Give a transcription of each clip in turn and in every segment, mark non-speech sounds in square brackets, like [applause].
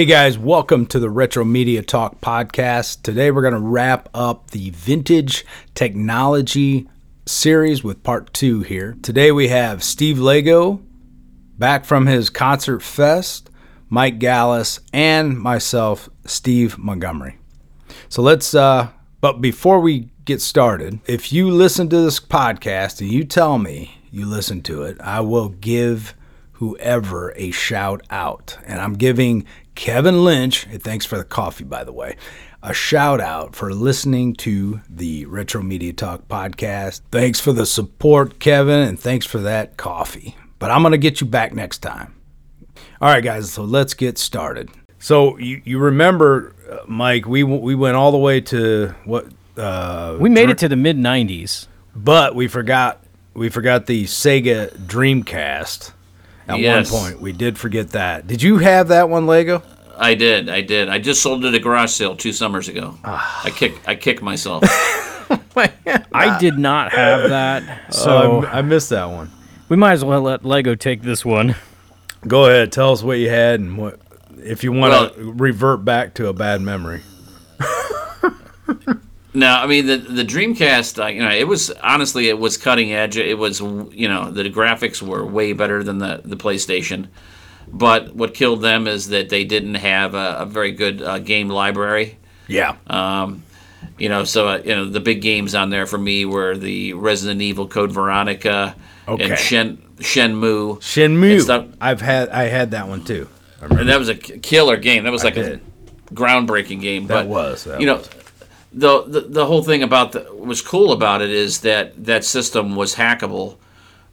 Hey guys, welcome to the Retro Media Talk podcast. Today we're going to wrap up the vintage technology series with part two here. Today we have Steve Lago back from his concert fest, Mike Gallas, and myself, Steve Montgomery. So let's, uh, but before we get started, if you listen to this podcast and you tell me you listen to it, I will give whoever a shout out. And I'm giving Kevin Lynch, thanks for the coffee, by the way, a shout out for listening to the Retro Media Talk podcast. Thanks for the support, Kevin, and thanks for that coffee. But I'm going to get you back next time. All right, guys, so let's get started. So you, you remember, uh, Mike, we, we went all the way to what? Uh, We made it to the mid 90s. but we forgot we forgot the Sega Dreamcast. At Yes. one point, we did forget that. Did you have that one, Lago? I did. I did. I just sold it at a garage sale two summers ago. Ah. I kick. I kicked myself. [laughs] I did not have that. [laughs] So I missed that one. we might as well let Lago take this one. Go ahead, tell us what you had and what if you want Well- to revert back to a bad memory. [laughs] no, I mean the the Dreamcast. Uh, you know, it was honestly it was cutting edge. It was you know the graphics were way better than the the PlayStation. But what killed them is that they didn't have a, a very good uh, game library. Yeah. You know, so uh, you know the big games on there for me were the Resident Evil Code Veronica Okay. and Shen Shenmue. Shenmue. I've had I had that one too. And that was a killer game. That was like a groundbreaking game. That but, was, that you know, the, the the whole thing about the was cool about it is that that system was hackable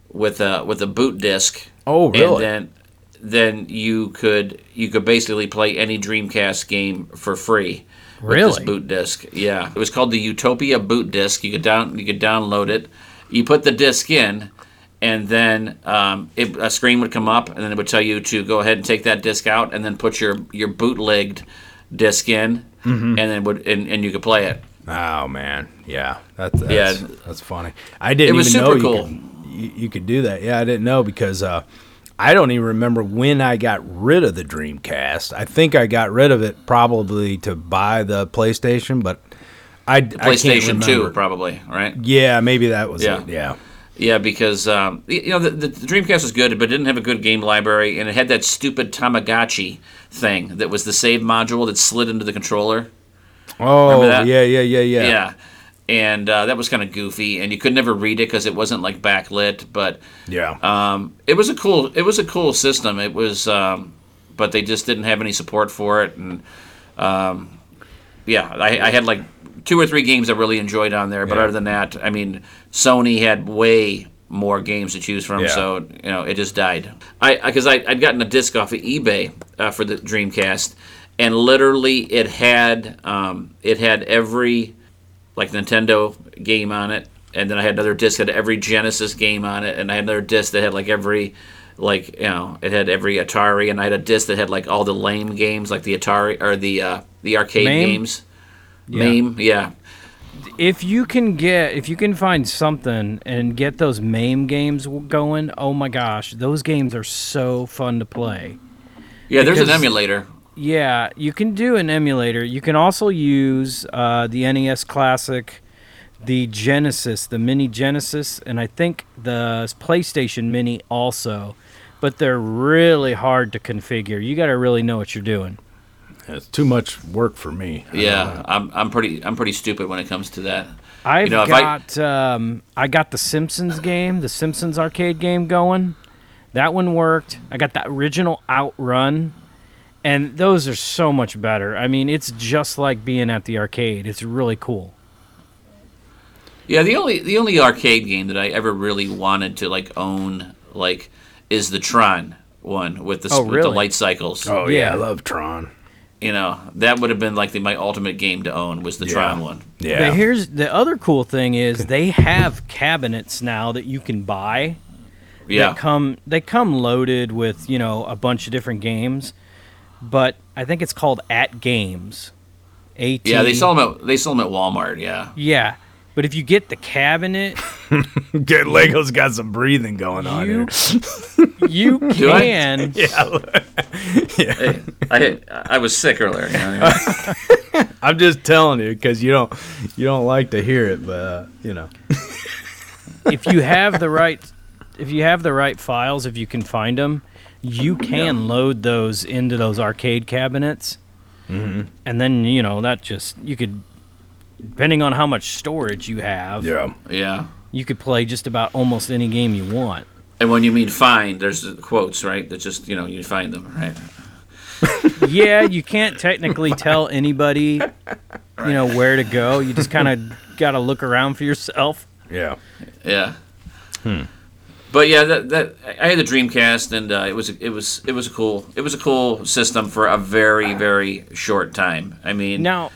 with a with a boot disk. Oh, really? And then then you could you could basically play any Dreamcast game for free. With this boot disk, yeah. It was called the Utopia boot disk. You could down you could download it. You put the disk in, and then um, it, a screen would come up, and then it would tell you to go ahead and take that disk out, and then put your your bootlegged disk in, Mm-hmm. and then would and, and you could play it. Oh man, yeah, that's, that's Yeah. that's funny. I didn't It was even know super you, cool. could, you, you could do that. Yeah, I didn't know because uh, I don't even remember when I got rid of the Dreamcast. I think I got rid of it probably to buy the PlayStation, but I, I can't PlayStation Two, probably, right? Yeah, maybe that was Yeah. it. Yeah, Yeah, because um, you know the, the, Dreamcast was good, but it didn't have a good game library, and it had that stupid Tamagotchi thing that was the save module that slid into the controller. Oh, yeah, yeah, yeah, yeah. Yeah. And uh, that was kind of goofy, and you could never read it because it wasn't like backlit. But Yeah. um, it was a cool, it was a cool system. It was, um, but they just didn't have any support for it. And um, yeah, I, I had like two or three games I really enjoyed on there. But Yeah. other than that, I mean, Sony had way more games to choose from, Yeah. so you know it just died. I because I, I'd gotten a disc off of eBay uh, for the Dreamcast, and literally it had um, it had every like Nintendo game on it, and then I had another disc that had every Genesis game on it, and I had another disc that had like every like you know it had every Atari, and I had a disc that had like all the lame games like the Atari or the uh, the arcade MAME? games. Mame, yeah. If you can get, if you can find something and get those MAME games going, oh my gosh, those games are so fun to play. Yeah, there's an emulator. Yeah, you can do an emulator. You can also use uh, the NES Classic, the Genesis, the Mini Genesis, and I think the PlayStation Mini also. But they're really hard to configure. You got to really know what you're doing. It's too much work for me. I Yeah. I'm I'm pretty I'm pretty stupid when it comes to that. I've know, if I- got um, I got the Simpsons game, the Simpsons arcade game going. That one worked. I got the original Outrun, and those are so much better. I mean, it's just like being at the arcade. It's really cool. Yeah, the only the only arcade game that I ever really wanted to like own like is the Tron one with the Oh, with the really? light cycles. Oh yeah, Yeah. I love Tron. You know, that would have been like the, my ultimate game to own was the Yeah. Tron one. Yeah. But here's the other cool thing is they [laughs] have cabinets now that you can buy. Yeah. That come they come loaded with you know a bunch of different games, but I think it's called AtGames. At Yeah, they sell them at they sell them at Walmart, yeah. Yeah, but if you get the cabinet, [laughs] get Lago's got some breathing going on you here. you [laughs] Do I? can [laughs] Yeah, Hey, I I was sick earlier. You know what I mean? I'm just telling you because you don't you don't like to hear it, but uh, you know. if you have the right if you have the right files if you can find them you can load those into those arcade cabinets Mm-hmm. and then you know that just you could depending on how much storage you have Yeah. yeah. you could play just about almost any game you want And when you mean find, there's the quotes, right? That just you know you find them, right? [laughs] yeah you can't technically tell anybody you know where to go you just kind of got to look around for yourself Yeah. Yeah. But yeah, that, that I had the Dreamcast, and uh, it was it was it was a cool it was a cool system for a very very short time. I mean, now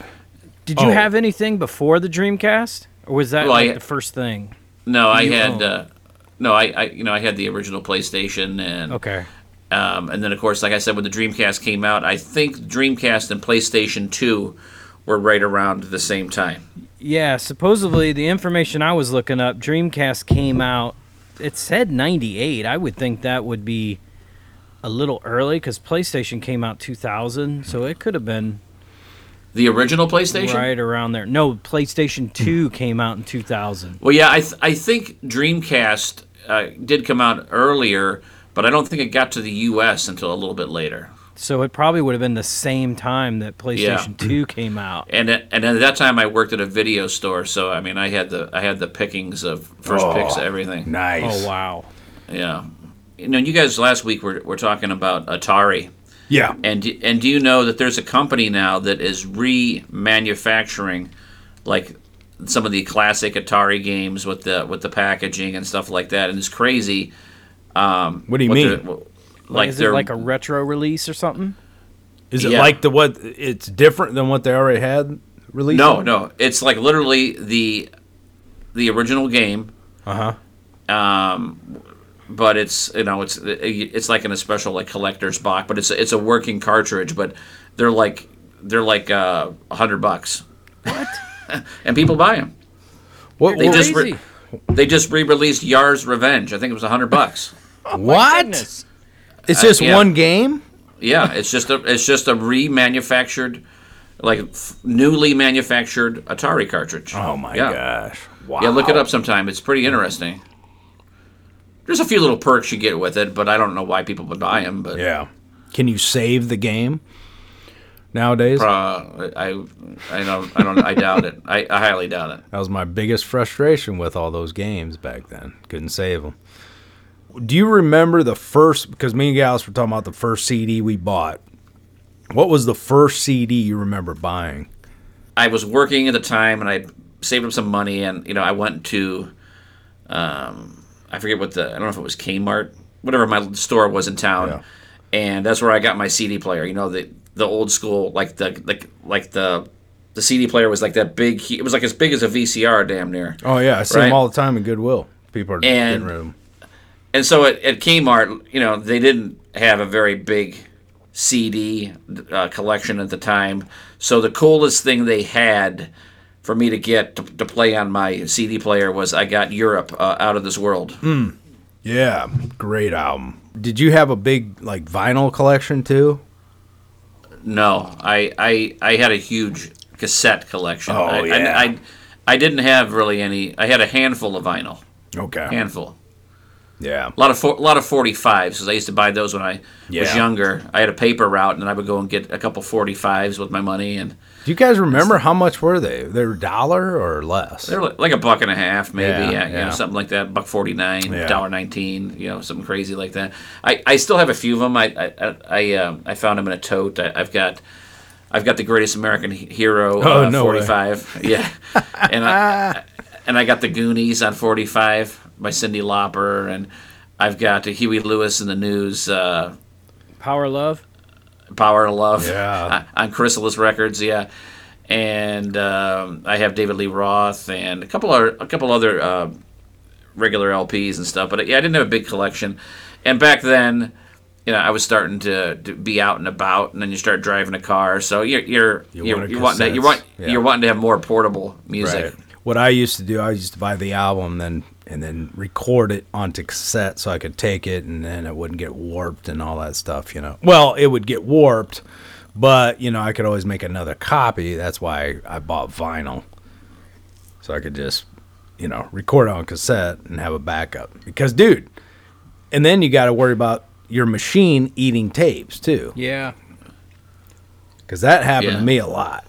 did you Oh. have anything before the dreamcast or was that Well, I- the first thing no, I had uh, no, I, I you know I had the original PlayStation, and okay um, and then of course, like I said, when the Dreamcast came out, I think Dreamcast and PlayStation Two were right around the same time. Yeah, supposedly the information I was looking up, Dreamcast came out. It said 98. I would think that would be a little early because PlayStation came out 2000, so it could have been The original PlayStation. right around there. No, PlayStation 2 came out in 2000. Well, yeah, I, th- I think Dreamcast uh, did come out earlier, but I don't think it got to the U.S. until a little bit later. So it probably would have been the same time that PlayStation 2 came out. And at, and at that time, I worked at a video store, so I mean, I had the I had the pickings of first Oh, picks of everything. Nice. Oh, wow. Yeah, you know, you guys last week were, were talking about Atari, Yeah. and and do you know that there's a company now that is remanufacturing, like some of the classic Atari games with the with the packaging and stuff like that, and it's crazy. Um, What do you what mean? Like, Like is they're it like a retro release or something? Is it Yeah. like the what? It's different than what they already had released. no, no, it's like literally the the original game. Uh huh. um, but it's you know it's it's like in a special like collector's box, but it's it's a working cartridge, but they're like they're like uh, a hundred bucks. What? [laughs] and people buy them. What? They what- just re- they just re-released Yars' Revenge. I think it was a hundred bucks. [laughs] what? Goodness. It's just yeah. one game. Yeah, it's just a it's just a remanufactured, like f- newly manufactured Atari cartridge. Oh my yeah. gosh! Wow. Yeah, look it up sometime. It's pretty interesting. There's a few little perks you get with it, but I don't know why people would buy them. But Yeah. Can you save the game nowadays? Uh, I, I don't, I don't, I doubt it. I, I highly doubt it. That was my biggest frustration with all those games back then. Couldn't save them. Do you remember the first? Because me and Gallas were talking about the first CD we bought. What was the first CD you remember buying? I was working at the time, and I saved up some money, and you know, I went to, um, I forget what the, I don't know if it was Kmart, whatever my store was in town, Yeah. and that's where I got my CD player. You know, the the old school, like the like like the the CD player was like that big. It was like as big as a VCR, damn near. Oh yeah, I see Right. them all the time in Goodwill. People are And- getting rid of them. And so at, at Kmart, you know, they didn't have a very big CD uh, collection at the time. So the coolest thing they had for me to get to, to play on my CD player was I got Europe uh, Out of This World. Yeah, great album. Did you have a big like vinyl collection too? No, I, I I had a huge cassette collection. Oh, I, I- yeah. I, I, didn't have really any. I had a handful of vinyl. Okay. Handful. yeah. A lot of a lot of 45s because I used to buy those when I was younger. I had a paper route and then I would go and get a couple 45s with my money and Do you guys remember how much were they? They were dollar or less? they're like a buck and a half maybe, Yeah, yeah, you yeah. know, something like that, buck 49, Yeah. dollar 19, you know, something crazy like that. I, I still have a few of them. I I I, I, um, I found them in a tote. I, I've got I've got the Greatest American He- Hero Oh, uh, no way. 45. [laughs] Yeah. and I and I got the Goonies on 45 by Cyndi Lauper and I've got Huey Lewis in the News uh, Power Love? Power of Love Yeah. [laughs] on Chrysalis Records, yeah. And um, I have David Lee Roth and a couple other a couple other uh, regular LPs and stuff. But yeah, I didn't have a big collection. And back then, you know, I was starting to, to be out and about, and then you start driving a car, so you're you're You you're, you're wanting to, you want yeah. you're wanting to have more portable music. Right. What I used to do, I used to buy the album, then and then record it onto cassette so I could take it and then it wouldn't get warped and all that stuff, you know. Well, it would get warped, but you know, I could always make another copy. That's why I bought vinyl. So I could just, you know, record on cassette and have a backup. Because dude, and then you got to worry about your machine eating tapes too. Yeah. Cuz that happened Yeah. to me a lot.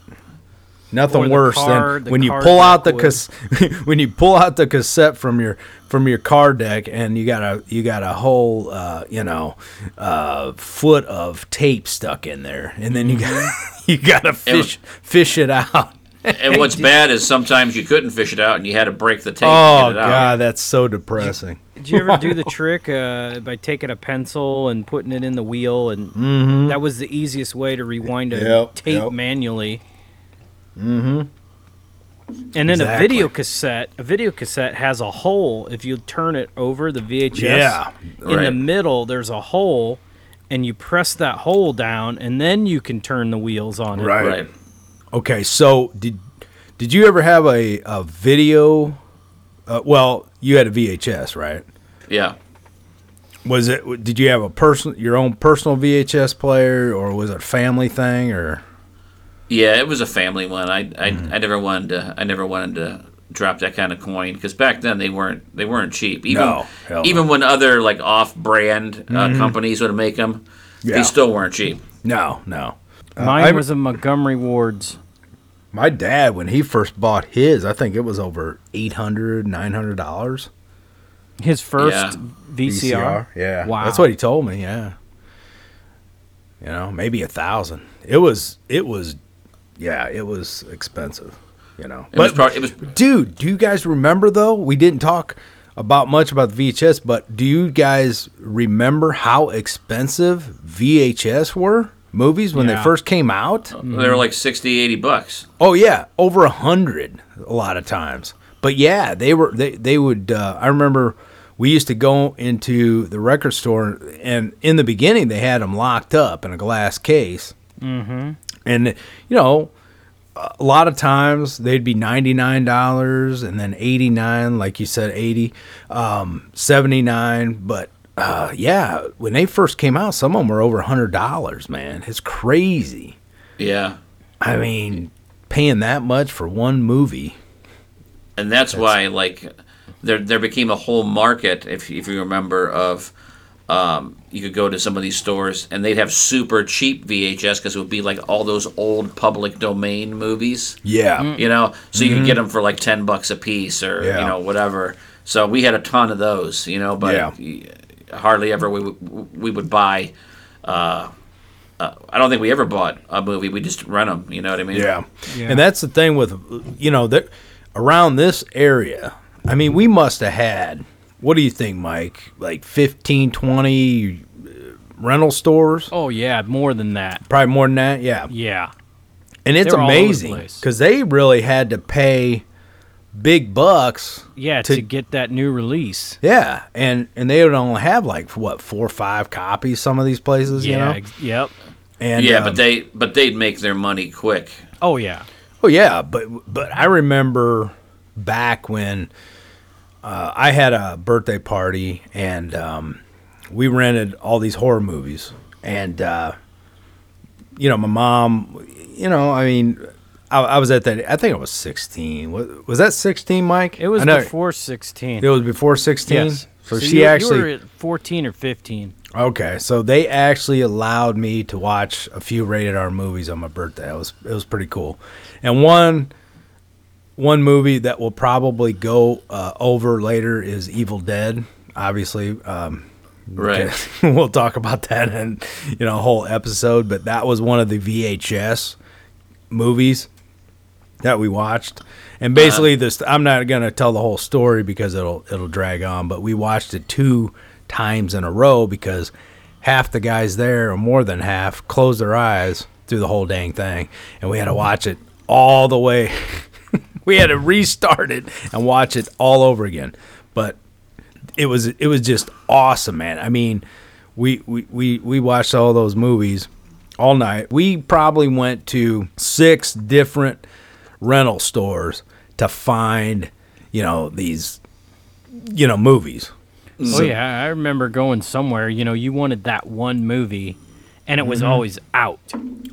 Nothing worse car- than when you pull out the cas- [laughs] when you pull out the cassette from your from your car deck and you got a you got a whole uh, you know uh, foot of tape stuck in there and then you got Mm-hmm. [laughs] you got to fish fish it out. And what's [laughs] bad is sometimes you couldn't fish it out, and you had to break the tape Oh to get it out. god, that's so depressing. Did you ever do the trick uh, by taking a pencil and putting it in the wheel? And Mm-hmm. that was the easiest way to rewind a Yep, tape yep. manually. Mm-hmm. And then a video cassette, a video cassette has a hole. If you turn it over the VHS, Yeah, in the middle there's a hole, and you press that hole down, and then you can turn the wheels on it. Right. Right. Okay, so did did you ever have a a video? Uh, well, you had a VHS, right? Yeah. Was it? Did you have a person your own personal VHS player, or was it a family thing, or? Yeah, it was a family one. I I, Mm-hmm. I never wanted to I never wanted to drop that kind of coin because back then they weren't they weren't cheap. Even No, hell even when other like off brand uh, companies would make them, Mm-hmm. Yeah. they still weren't cheap. No, no. Uh, Mine I- was a Montgomery Ward's. My dad, when he first bought his, I think it was over 800 900 dollars. His first Yeah. VCR. Yeah, Wow. that's what he told me. Yeah, you know, maybe a thousand. It was, it was, yeah, it was expensive. You know, It was probably it was dude, do you guys remember though? We didn't talk about much about the VHS, but do you guys remember how expensive VHS were? Movies when they first came out? they were like 60, 80 bucks. Oh yeah, over a hundred a lot of times. But yeah, they were they they would. Uh, I remember we used to go into the record store, and in the beginning they had them locked up in a glass case. Mm-hmm. And you know, a lot of times they'd be ninety nine dollars, and then eighty nine, like you said, eighty, um, seventy nine. But uh, yeah, when they first came out, some of them were over a hundred dollars. Man, it's crazy. Yeah. I mean, paying that much for one movie. and that's, why like there there became a whole market if if you remember of um, you could go to some of these stores and they'd have super cheap VHS because it would be like all those old public domain movies, Yeah. you know, so you could get them for like ten bucks a piece or Mm-hmm. Yeah. you know whatever. So we had a ton of those, you know, but Yeah. hardly ever we would, we would buy. Uh, uh, I don't think we ever bought a movie. We just rent them. You know what I mean? Yeah. Yeah. And that's the thing with, you know, that around this area, I mean, we must have had, what do you think, Mike? Like 15, 20 uh, rental stores? Oh yeah, more than that. Probably more than that. Yeah. Yeah. And it's They were all over the amazing because they really had to pay big bucks. Yeah, To- to, get that new release. Yeah. And, and they would only have like, what, four or five copies, some of these places, you Yeah. know? ex- Yep. And, yeah, um, but they but they'd make their money quick. Oh yeah. Oh yeah, but but I remember back when uh, I had a birthday party and um, we rented all these horror movies, and uh, you know my mom, you know I mean. I, I was at that. I think I was sixteen. Was, was that sixteen, Mike? It was before sixteen. It was before sixteen. yes. So, you- she you, actually you were at fourteen or fifteen. Okay, so they actually allowed me to watch a few rated R movies on my birthday. It was it was pretty cool, and one one movie that will probably go uh, over later is Evil Dead. Obviously, um, Right. [laughs] we'll talk about that in you know a whole episode. But that was one of the VHS movies that we watched, and basically this. I'm not gonna tell the whole story because it'll it'll drag on. But we watched it two times in a row because half the guys there, or more than half, closed their eyes through the whole dang thing, and we had to watch it all the way. We had to restart it and watch it all over again. But it was it was just awesome, man. I mean, we we we, we watched all those movies all night. We probably went to six different rental stores to find, you know, these you know, movies. Oh yeah, I remember going somewhere. You know, you wanted that one movie, and it was mm-hmm. always out,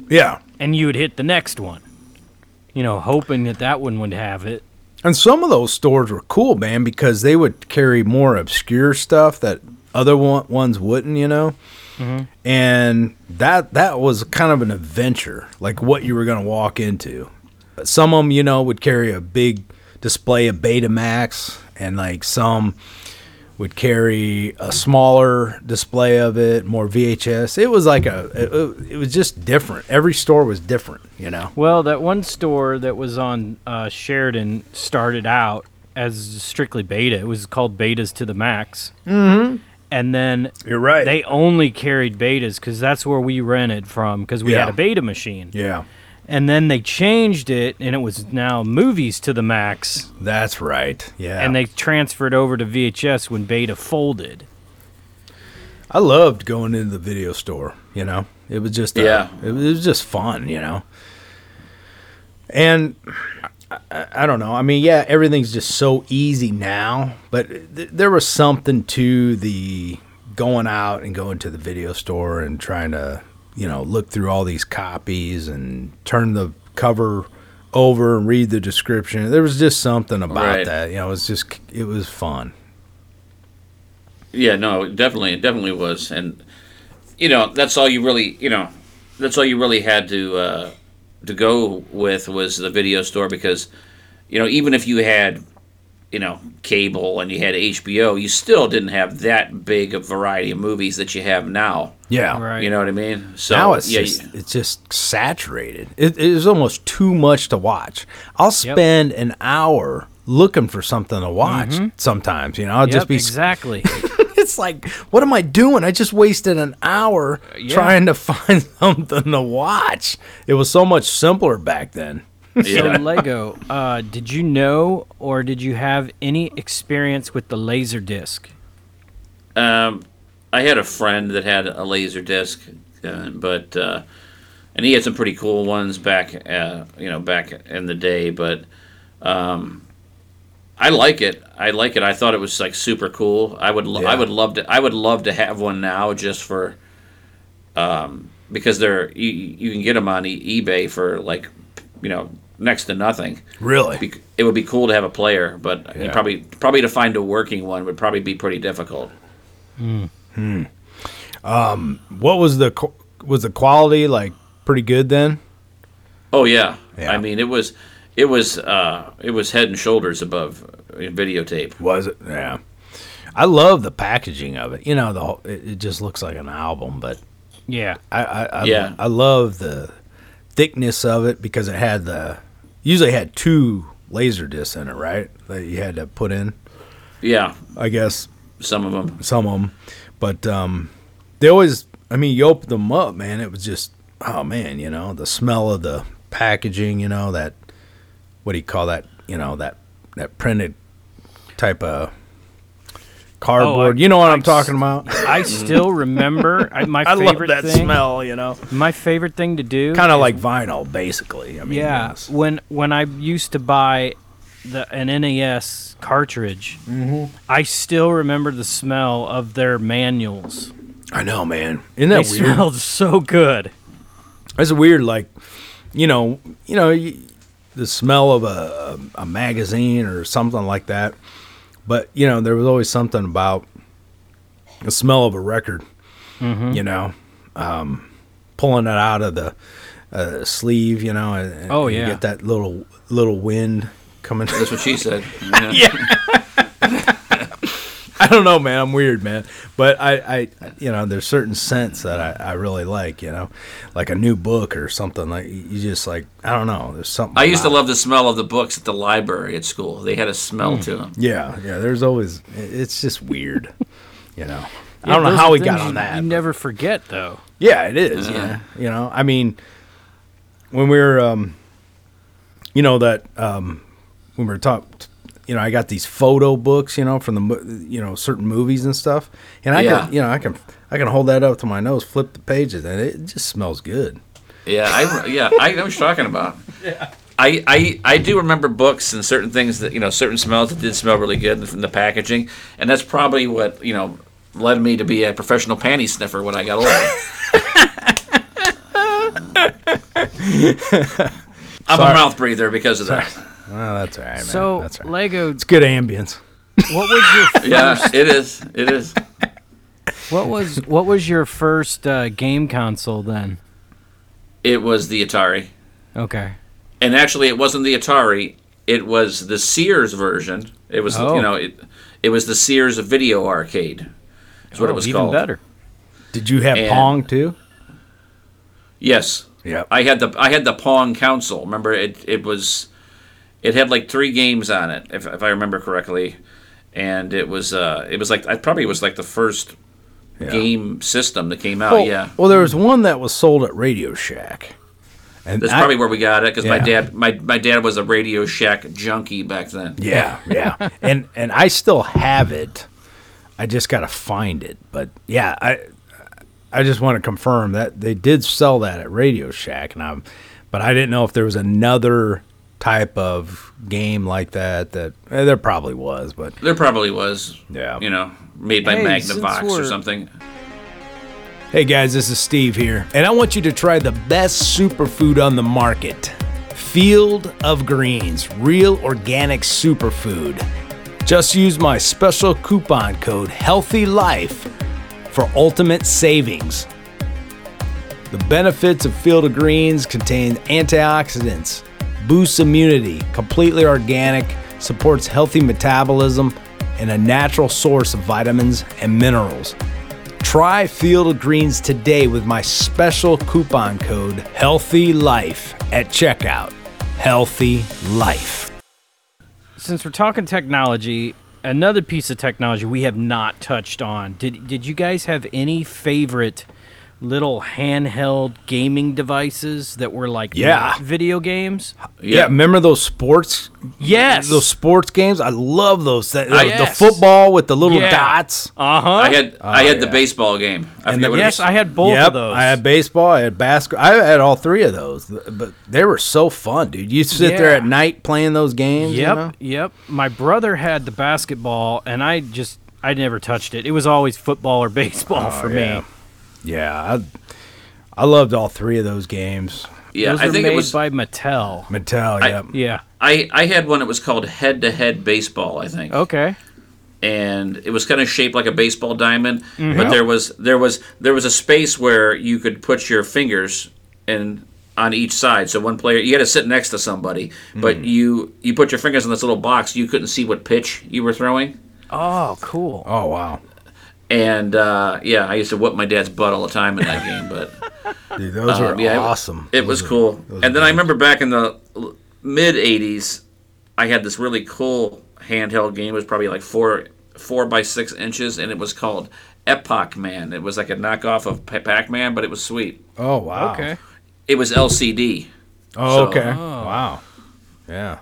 Yeah. and you would hit the next one. You know, hoping that that one would have it. And some of those stores were cool, man, because they would carry more obscure stuff that other one, ones wouldn't, you know. Mm-hmm. And that that was kind of an adventure, like what you were going to walk into. But some of them, you know, would carry a big display of Betamax, and like some would carry a smaller display of it, more VHS. It was like a, it, it was just different. Every store was different, you know. Well, that one store that was on uh, Sheridan started out as strictly beta. It was called Betas to the Max. Mm-hmm. And then You're right. they only carried betas because that's where we rented from because we Yeah. had a beta machine. yeah, And then they changed it and it was now movies to the max. that's right. Yeah, And they transferred over to VHS when beta folded. I loved going into the video store. You know, it was just uh, Yeah. it was, it was just fun. You know, and I, I, I don't know. I mean, yeah, everything's just so easy now, but th- there was something to the going out and going to the video store and trying to you know look through all these copies and turn the cover over and read the description. There was just something about Right. that. You know, it was just it was fun. Yeah, no, definitely, it definitely was, and you know, that's all you really, you know, that's all you really had to uh, to go with was the video store because, you know, even if you had, you know, cable and you had HBO, you still didn't have that big a variety of movies that you have now. Yeah, Right. You know what I mean? So now it's yeah, just it's just saturated. It, it is almost too much to watch. I'll spend an hour looking for something to watch. Sometimes, you know, I'll Yep, just be. exactly. [laughs] It's like, what am I doing? I just wasted an hour yeah. trying to [laughs] find something to watch. It was so much simpler back then. So. [laughs] Lago, uh, did you know or did you have any experience with the laser disc? Um, I had a friend that had a laser disc, uh, but uh, and he had some pretty cool ones back, uh, you know, back in the day. But um, I like it. I like it. I thought it was like super cool. I would, lo- I would love to. I would love to have one now, just for, um, because they're you, you can get them on e- eBay for like, you know, next to nothing. Really? Be- It would be cool to have a player, but you Yeah. probably probably to find a working one would probably be pretty difficult. What was the was the quality like? Pretty good then. Oh yeah. Yeah. I mean, it was, it was, uh, it was head and shoulders above uh, videotape. Was it? Yeah. I love the packaging of it. You know, the whole, it, it just looks like an album, but Yeah. I, I, I, Yeah. I love the thickness of it because it had the usually had two laser discs in it, right? That you had to put in. Yeah, I guess some of them. some of them, but um, they always. I mean, you open them up, man. It was just oh man, you know the smell of the packaging. You know that what do you call that? You know that that printed type of cardboard. I- you know what I I'm talking about? I [laughs] still remember I, my [laughs] I love favorite that thing. smell. You know, My favorite thing to do. kind of like vinyl, basically. I mean, yeah. yes. When when I used to buy the an NES cartridge, Mm-hmm. I still remember the smell of their manuals. I know, man. Isn't They that weird? It smelled so good. It's weird, like you know, you know, the smell of a, a, magazine or something like that. But you know, there was always something about the smell of a record. Mm-hmm. You know, um, pulling it out of the uh, sleeve. You know, and, Oh, you yeah. get that little little wind coming. That's what she said. [laughs] Yeah. [laughs] I don't know, man. I'm weird, man. But I, I, you know, there's certain scents that I, I really like. You know, like a new book or something. Like you just like I don't know. There's something. I used to it. love the smell of the books at the library at school. They had a smell Hmm. to them. Yeah, yeah. There's always. It's just weird. You know. I don't know how we got on that. You but- never forget though. Yeah, it is. Uh-huh. Yeah. You know, I mean, when we were, um, you know, that um, when we were talking, you know, I got these photo books, you know, from the, you know, certain movies and stuff, and I Yeah. can, you know, I can, I can hold that up to my nose, flip the pages, and it just smells good. Yeah, I yeah, I know what you're talking about. [laughs] Yeah. I, I I do remember books and certain things that you know certain smells that did smell really good from the packaging, and that's probably what you know led me to be a professional panty sniffer when I got older. [laughs] I'm a mouth breather because of that. Well, that's all right, man. So that's all right. Lago, It's good ambience. what was your [laughs] Yeah, it is. It is. what was what was your first uh, game console then? It was the Atari, Okay. and actually, it wasn't the Atari. It was the Sears version. It was Oh. you know it. It was the Sears Video Arcade. Is what Oh, it was even called. better. Did you have And- Pong too? Yes. Yep. I had the I had the Pong console. Remember it it was it had like three games on it if, if I remember correctly, and it was uh it was like I probably was like the first game system that came out. well, yeah. Well, there was one that was sold at Radio Shack. And That's I- probably where we got it because my dad my, my dad was a Radio Shack junkie back then. Yeah, yeah. [laughs] and and I still have it. I just got to find it. But yeah, I I just want to confirm that they did sell that at Radio Shack and I'm but I didn't know if there was another type of game like that that eh, there probably was, but There probably was. Yeah. You know, made by Hey, since Magnavox or we're- something. Hey guys, this is Steve here, and I want you to try the best superfood on the market Field of Greens, real organic superfood. Just use my special coupon code Healthy Life for ultimate savings. The benefits of Field of Greens contain antioxidants, boosts immunity, completely organic, supports healthy metabolism, and a natural source of vitamins and minerals. Try Field of Greens today with my special coupon code Healthy Life at checkout. Healthy Life. Since we're talking technology, another piece of technology we have not touched on. Did did you guys have any favorite little handheld gaming devices that were like Yeah. video games? Yeah, remember those sports? Yes. Those sports games? I love those. The, the Yes. football with the little Yeah. dots. Uh huh. I had I had the yeah. baseball game. I forget the- yes. I had both yep, of those. I had baseball, I had basketball. I had all three of those, but they were so fun, dude. You sit there at night playing those games. you Yep, know? yep. My brother had the basketball, and I just I never touched it. It was always football or [laughs] baseball for Oh, yeah. me. Yeah, I, I loved all three of those games. yeah, Those I were think made it was by Mattel. Mattel, I- yep. yeah. I, I had one that was called head to head baseball, I think. Okay. and it was kind of shaped like a baseball diamond, Mm-hmm. but there was there was there was a space where you could put your fingers in on each side. So one player you had to sit next to somebody, but Mm. you you put your fingers in this little box. You couldn't see what pitch you were throwing. Oh, cool. Oh, wow. And uh, yeah, I used to whoop my dad's butt all the time in that game, but [laughs] Dude, those were um, yeah, awesome. It, was Those were- cool. And were then I remember back in the mid '80s, I had this really cool handheld game. It was probably like four four by six inches, and it was called Epoch Man. It was like a knockoff of Pac Man, but it was sweet. Oh, wow. Okay. It was LCD. Oh, So- okay. Wow. Yeah.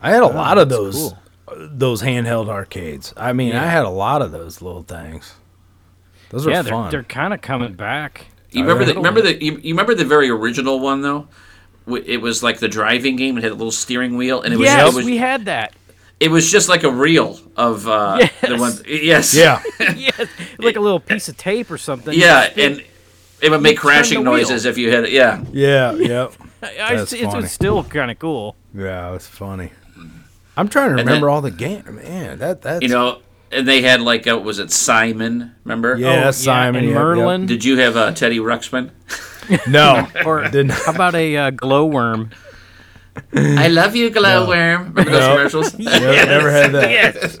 I had a lot of those cool. Those handheld arcades. I mean, I had a lot of those little things. Those were Yeah, they're, fun. they're kind of coming back. You remember the remember the you, you remember the very original one though. It was like the driving game. It had a little steering wheel, and it was yes, it was, we had that. it was just like a reel of uh, the one. Yes. [laughs] yeah. yes, like a little piece of tape or something. Yeah, and it would make turn the crashing wheel. noises if you hit it. Yeah. Yeah, yep. I, [laughs] I, That's it's, it's still kind of cool. Yeah, it was funny. I'm trying to then- remember all the game. Man, that that's You know, and they had like uh, was it Simon? Remember? Yeah, Oh, Simon. and yep, yep. Merlin. Did you have uh, Teddy Ruxpin? [laughs] No. [laughs] Or didn't. how about a uh, glowworm? I love you, glowworm. Remember those No. commercials? [laughs] Never, never had that. Yes.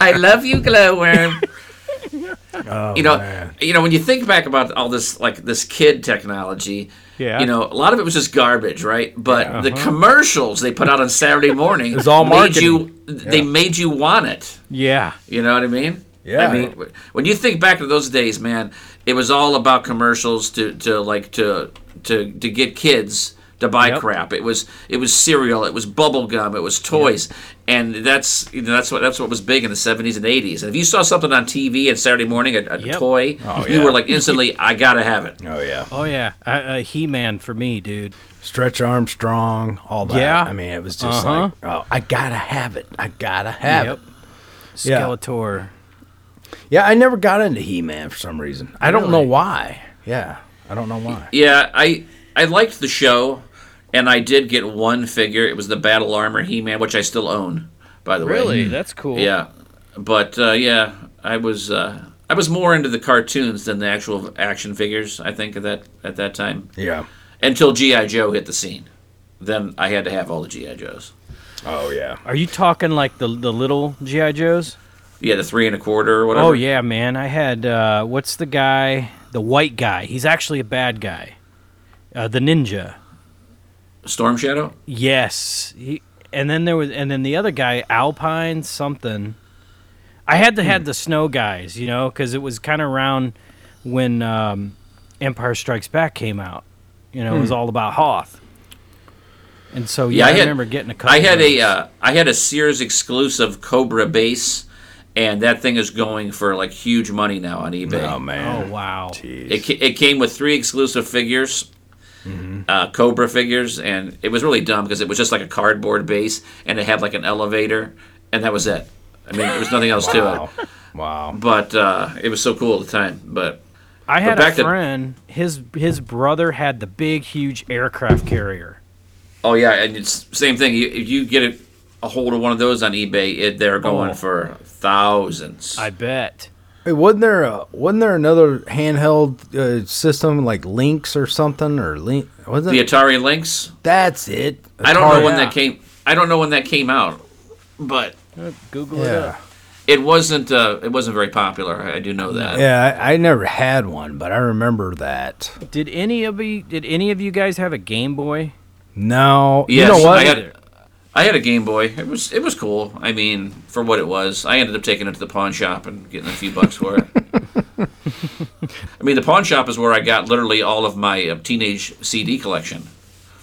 I love you, glowworm. Oh, you know, man. you know when you think back about all this like this kid technology. Yeah. You know, a lot of it was just garbage, right? But the uh-huh. commercials they put out on Saturday [laughs] morning was all made you marketing. they Yeah. made you want it. Yeah. You know what I mean? Yeah. I mean, when you think back to those days, man, it was all about commercials to, to like to to to get kids to buy Yep. crap. It was it was cereal, it was bubble gum, it was toys, and that's you know that's what that's what was big in the seventies and eighties. And if you saw something on TV on Saturday morning, a, a Yep. toy, Oh, you were like instantly, I gotta have it. Oh yeah. Oh yeah, uh, uh, He-Man for me, dude. Stretch Armstrong, all that. Yeah. I mean, it was just Uh-huh. like, oh, I gotta have it. I gotta have Yep. it. Yeah. Skeletor. Yeah, I never got into He Man for some reason. I don't know why. Yeah, I don't know why. Yeah, I I liked the show, and I did get one figure. It was the Battle Armor He Man, which I still own, by the way. Really, that's cool. Yeah, but uh, yeah, I was uh, I was more into the cartoons than the actual action figures. I think at that at that time Yeah. until GI Joe hit the scene, then I had to have all the GI Joes. Oh yeah. Are you talking like the the little GI Joes? Yeah, the three and a quarter or whatever. Oh yeah, man. I had uh, what's the guy? The white guy. He's actually a bad guy. Uh, the ninja. Storm Shadow. Yes. He, and then there was, and then the other guy, Alpine something. I had to had the snow guys, you know, because it was kind of around when um, Empire Strikes Back came out. You know, it was all about Hoth. And so yeah, Yeah, I I, had- remember getting a couple. I had of a uh, I had a Sears exclusive Cobra base, and that thing is going for like huge money now on eBay. Oh man. Oh wow. Jeez. It, it came with three exclusive figures, Mm-hmm. uh, Cobra figures, and it was really dumb because it was just like a cardboard base, and it had like an elevator, and that was it. I mean, there was nothing else to it. Wow. But uh, it was so cool at the time. But I had back a to- friend. His his brother had the big, huge aircraft carrier. oh yeah, and it's same thing. You, if you get a, a hold of one of those on eBay, it, they're going Oh. for thousands. I bet. Hey, wasn't there a, wasn't there another handheld uh, system like Lynx or something or Link? Wasn't the? Atari Lynx. That's it. I don't know when Atari- that came. I don't know when that came out, but Google it up. it wasn't. Uh, it wasn't very popular. I do know that. Yeah, I, I never had one, but I remember that. Did any of you did any of you guys have a Game Boy? No, Yes, you know what? I had. I had a Game Boy. It was it was cool. I mean, for what it was, I ended up taking it to the pawn shop and getting a few bucks for it. [laughs] I mean, the pawn shop is where I got literally all of my uh, teenage CD collection.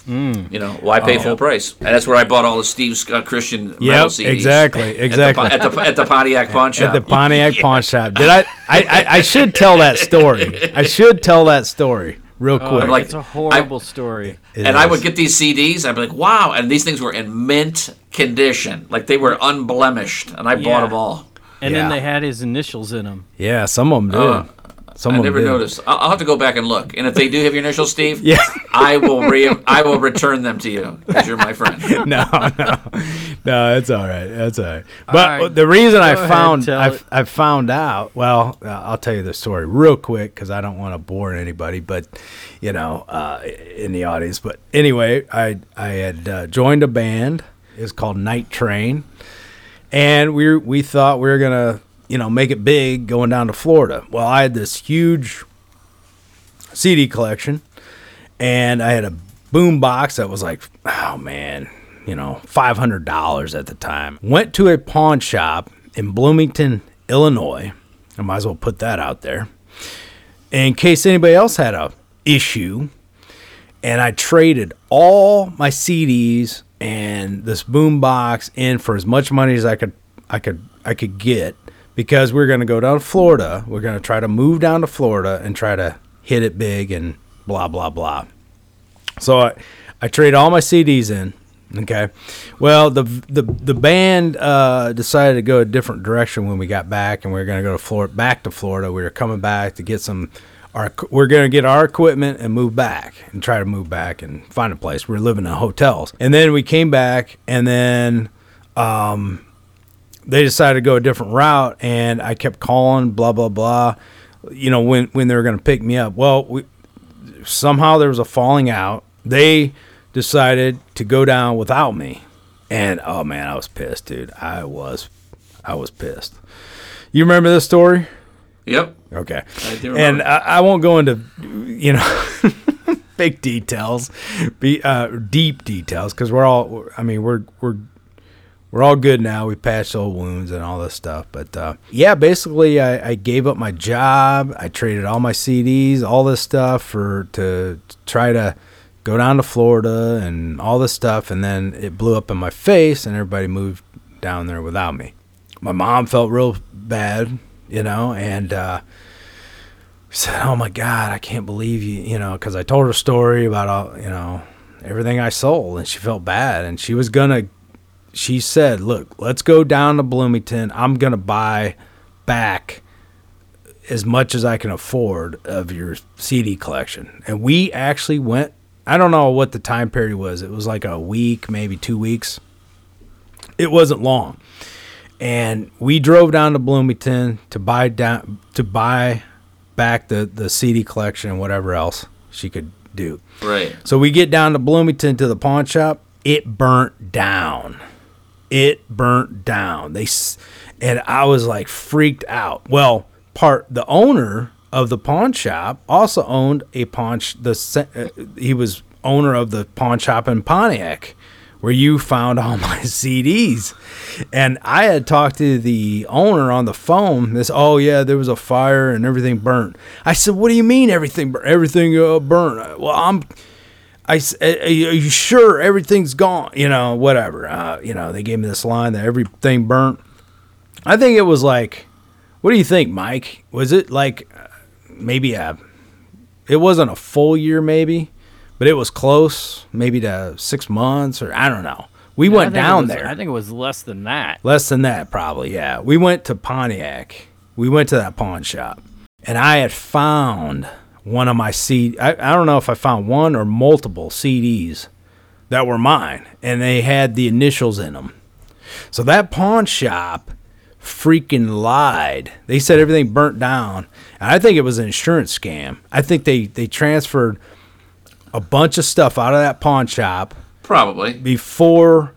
Hmm. You know, why pay Oh. full price? And that's where I bought all the Steve Scott Christian metal Yep, CDs. exactly, At the, exactly. at the, at the Pontiac pawn shop. At the Pontiac [laughs] Pawn Shop. Did I, I? I should tell that story. I should tell that story real quick. I'm like- it's a horrible story. It and I would get these CDs. I'd be like, "Wow!" And these things were in mint condition, like they were unblemished. And I Yeah. bought them all. And Yeah. then they had his initials in them. Yeah, some of them did. Uh, some I never did. noticed. I'll, I'll have to go back and look. And if they do have your initials, Steve, [laughs] Yeah. I will re- I will return them to you because you're my friend. [laughs] no, no, no. It's all right. That's all right. But right. the reason I Go ahead, found I, I found out. Well, uh, I'll tell you the story real quick because I don't want to bore anybody. But you know, uh, in the audience. But anyway, I I had uh, joined a band. It's called Night Train, and we we thought we were gonna you know make it big going down to Florida. Well, I had this huge CD collection and I had a boom box that was like, oh man, you know, five hundred dollars at the time. Went to a pawn shop in Bloomington, Illinois. I might as well put that out there. In case anybody else had a issue. And I traded all my CDs and this boom box in for as much money as I could I could I could get because we are gonna go down to Florida. We're gonna try to move down to Florida and try to hit it big and blah blah blah. So I, I trade all my CDs in. Okay. Well, the the the band uh, decided to go a different direction when we got back, and we were going to go to Florida, back to Florida. We were coming back to get some. Our we're going to get our equipment and move back, and try to move back and find a place. We're living in hotels, and then we came back, and then um, they decided to go a different route, and I kept calling, blah blah blah. You know when when they were going to pick me up. Well, we somehow there was a falling out. They decided to go down without me. And oh man, I was pissed, dude. I was I was pissed. You remember this story? Yep. Okay. I do And. I, I won't go into you know [laughs] big details, be uh, deep details because we're all I mean, we're we're we're all good now. We patched old wounds and all this stuff. But uh, yeah, basically, I, I gave up my job. I traded all my CDs, all this stuff for to try to go down to Florida and all this stuff. And then it blew up in my face, and everybody moved down there without me. My mom felt real bad, you know, and uh, said, "Oh my God, I can't believe you," you know, because I told her a story about all, you know, everything I sold, and she felt bad, and she was gonna. She said, "Look, let's go down to Bloomington. I'm gonna buy back." as much as I can afford of your CD collection. And we actually went, I don't know what the time period was. It was like a week, maybe two weeks. It wasn't long. And we drove down to Bloomington to buy down to buy back the, the CD collection and whatever else she could do. Right. So we get down to Bloomington to the pawn shop. It burnt down. It burnt down. They and I was like freaked out. Well, part the owner of the pawn shop also owned a pawn sh- the uh, he was owner of the pawn shop in Pontiac where you found all [laughs] my CDs. And I had talked to the owner on the phone. This, oh yeah, there was a fire and everything burnt. I said, what do you mean everything? Everything uh, burnt? Well, I'm. I are you sure everything's gone? You know, whatever. Uh, you know, they gave me this line that everything burnt. I think it was like, what do you think, Mike? Was it like uh, maybe a? It wasn't a full year, maybe, but it was close, maybe to six months or I don't know. We I went down was- there. I think it was less than that. Less than that, probably. Yeah, we went to Pontiac. We went to that pawn shop, and I had found one of my CD. I, I don't know if I found one or multiple CDs that were mine, and they had the initials in them. So that pawn shop freaking lied. They said everything burnt down. And I think it was an insurance scam. I think they they transferred a bunch of stuff out of that pawn shop Probably. before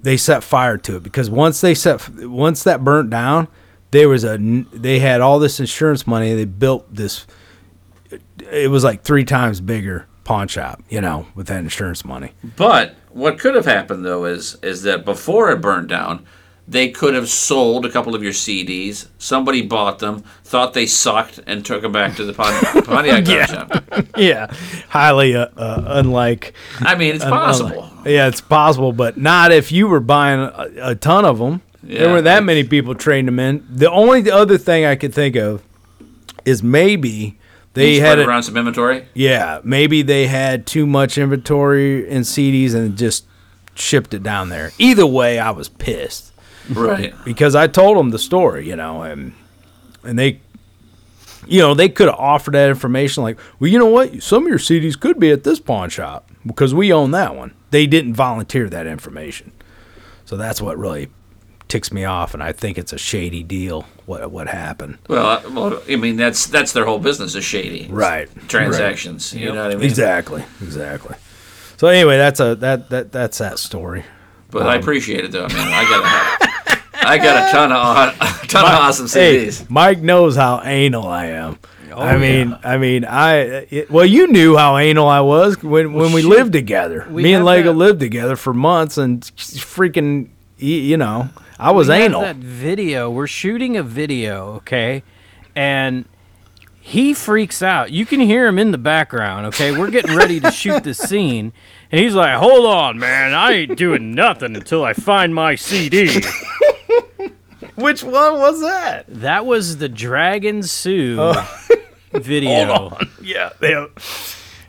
they set fire to it because once they set once that burnt down there was a they had all this insurance money they built this it was like three times bigger pawn shop you know with that insurance money But what could have happened though is is that before it burned down, they could have sold a couple of your CDs. Somebody bought them, thought they sucked, and took them back to the Pontiac [laughs] pawn shop. [laughs] yeah highly uh, uh, unlike I mean, it's possible. yeah it's possible but not if you were buying a, a ton of them there Yeah, were that many people trading them in the only other thing i could think of is maybe they had it around some inventory. Yeah, maybe they had too much inventory in CDs and just shipped it down there. Either way, I was pissed Right. because I told them the story, you know, and and they, you know, they could have offered that information like, well, you know what, some of your CDs could be at this pawn shop because we own that one. They didn't volunteer that information, so that's what really ticks me off, and I think it's a shady deal. What what happened? Well, uh, well, I mean that's that's their whole business is shady. Right. Transactions. You know what I mean? Exactly, exactly. So anyway, that's a that that that's that story. But I appreciate it though. I mean, I got a, [laughs] I got a ton of [laughs] a ton of awesome Hey, CDs. Mike knows how anal I am. Oh, I mean, I mean, I it, well, you knew how anal I was when when we shoot. lived together. We Me and have Lago that- lived together for months, and freaking, you know, I was we anal. that video. We're shooting a video, okay, and he freaks out. You can hear him in the background. Okay, we're getting ready to shoot the scene, and he's like, "Hold on, man, I ain't doing nothing until I find my CD." [laughs] Which one was that? That was the Dragon Sue Oh. [laughs] video. Yeah, they,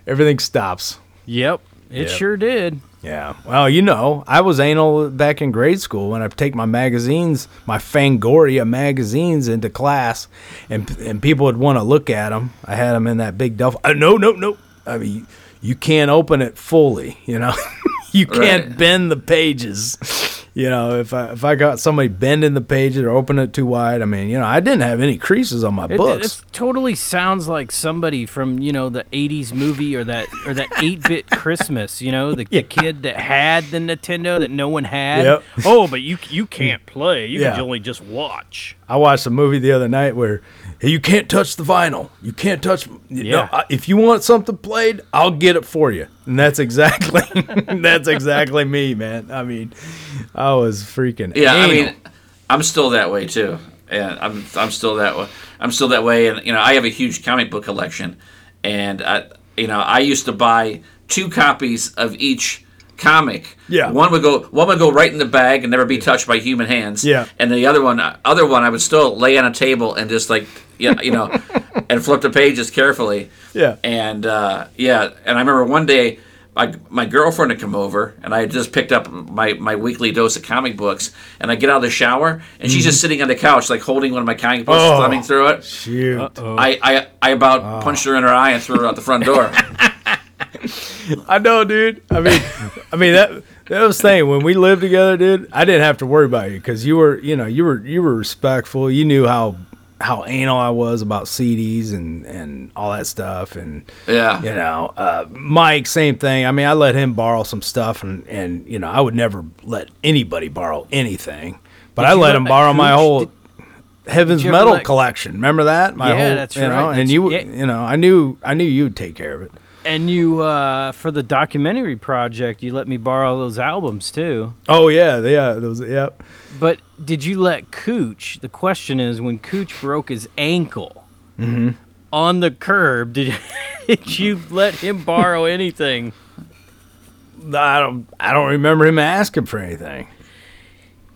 everything stops. Yep, it Yep. sure did. Yeah. Well, you know, I was anal back in grade school when I take my magazines, my Fangoria magazines into class, and and people would want to look at them. I had them in that big duffel. Uh, no, no, no. I mean, you can't open it fully. You know, [laughs] you can't Right. bend the pages. You know, if I if I got somebody bending the pages or open it too wide, I mean, you know, I didn't have any creases on my It, books. it totally sounds like somebody from you know the '80s movie or that or that [laughs] 8-bit Christmas. You know, the, the kid that had the Nintendo that no one had. Yep. Oh, but you you can't play. You Yeah. can only just watch. I watched a movie the other night where hey, you can't touch the vinyl. You can't touch. Yeah. Yeah. No, I- if you want something played, I'll get it for you. And that's exactly [laughs] that's exactly me, man. I mean, I was freaking. Yeah, I mean, I'm still that way too, and I'm I'm still that way. I'm still that way, and you know, I have a huge comic book collection, and I, you know, I used to buy two copies of each comic. Yeah. One would go one would go right in the bag and never be touched by human hands. Yeah. And the other one uh, other one I would still lay on a table and just like yeah, you know, [laughs] and flip the pages carefully. Yeah. And uh, yeah, and I remember one day my, my girlfriend had come over and I had just picked up my, my weekly dose of comic books and I get out of the shower and she's just mm-hmm. sitting on the couch like holding one of my comic books, Oh. thumbing through it. Shoot. I, I, I about ah. punched her in her eye and threw her out the front door. [laughs] [laughs] I know, dude. I mean, [laughs] I mean that that was the thing when we lived together, dude. I didn't have to worry about you because you were, you know, you were you were respectful. You knew how how anal I was about CDs and and all that stuff, and Yeah. you know, uh, Mike, same thing. I mean, I let him borrow some stuff, and and you know, I would never let anybody borrow anything, but I let let him borrow my Cooch- whole. did- Heaven's Metal let- collection. Remember that? My Yeah, whole, that's you know, right. and you, yeah. you know, I knew, I knew you'd take care of it. And you, uh, for the documentary project, you let me borrow those albums too. Oh yeah, yeah, those, yep. But did you let Cooch? The question is, when Cooch broke his ankle Mm-hmm. on the curb, did [laughs] did you let him borrow anything? I don't I don't remember him asking for anything.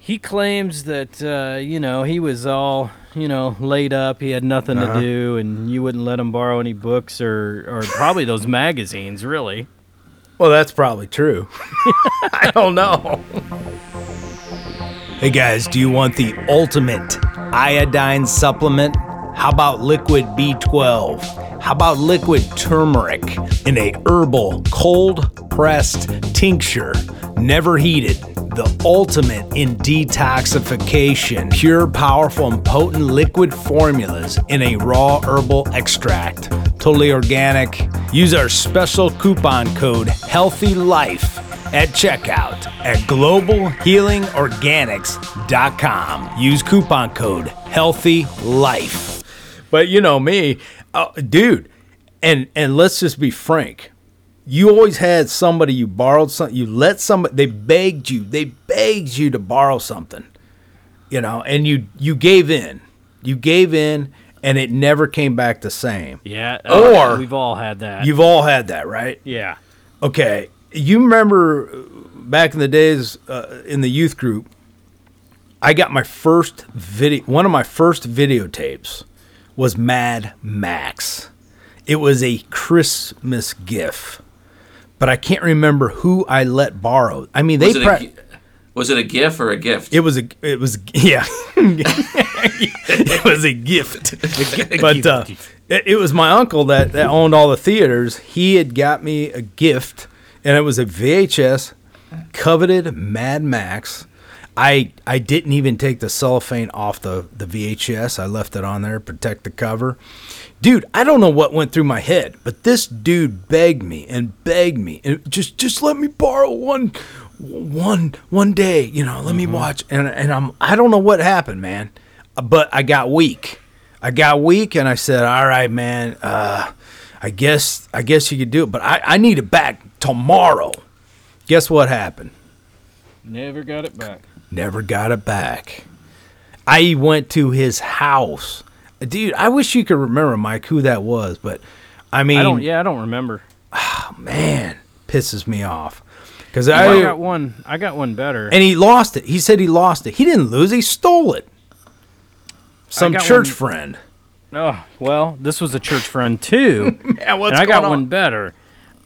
He claims that uh, you know he was all you know laid up. He had nothing Uh-huh. to do, and you wouldn't let him borrow any books or or probably those [laughs] magazines. Really, Well, that's probably true. [laughs] I don't know. Hey guys, do you want the ultimate iodine supplement? How about liquid B12? How about liquid turmeric in a herbal cold pressed tincture, never heated? The ultimate in detoxification. Pure, powerful, and potent liquid formulas in a raw herbal extract. Totally organic. Use our special coupon code HEALTHYLIFE at checkout at globalhealingorganics.com. Use coupon code HEALTHYLIFE. But you know me, uh, dude, and and let's just be frank. You always had somebody you borrowed something. You let somebody. They begged you. They begged you to borrow something. You know, and you you gave in. You gave in, and it never came back the same. yeah. Or- we've all had that. You've all had that, right? yeah. Okay, you remember uh, back in the days uh, in the youth group, I got my first video. One of my first videotapes was Mad Max. It was a Christmas gift, but I can't remember who I let borrow. I mean, they Was it, pra- a, gi- was it a GIF or a gift? it was a it was yeah [laughs] it was a gift [laughs] but uh, it, it was my uncle that, that owned all the theaters he had got me a gift and it was a vhs coveted mad max i i didn't even take the cellophane off the the vhs i left it on there protect the cover. Dude i don't know what went through my head but this dude begged me and begged me and just just let me borrow one one one day you know let me watch. And and i'm i don't know what happened man but i got weak. I got weak and i said all right man uh i guess i guess you could do it but i i need it back tomorrow. Guess what happened? Never got it back. Never got it back i went to his house dude i wish you could remember mike who that was but i mean I don't. Yeah, I don't remember. Oh, man pisses me off because I, I, got one. I got one better. and he lost it. He said he lost it. He didn't lose. He stole it. Some church one- friend. oh well, this was a church friend too. [laughs] Yeah, what's and I got going one better.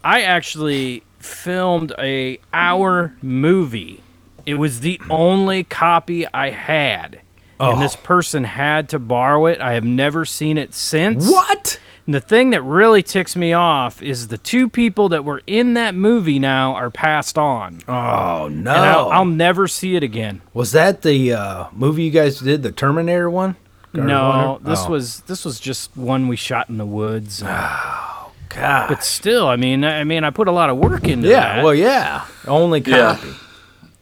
I actually filmed a hour movie. It was the only copy I had. Oh. And this person had to borrow it. I have never seen it since. What? And the thing that really ticks me off is the two people that were in that movie now are passed on. Oh no! And I'll, I'll never see it again. was that the uh, movie you guys did, the Terminator one? Or No, whatever? this Oh, was this was just one we shot in the woods. Oh god. But still, I mean, I mean, I put a lot of work into yeah, that. Yeah, well, yeah. Only Yeah.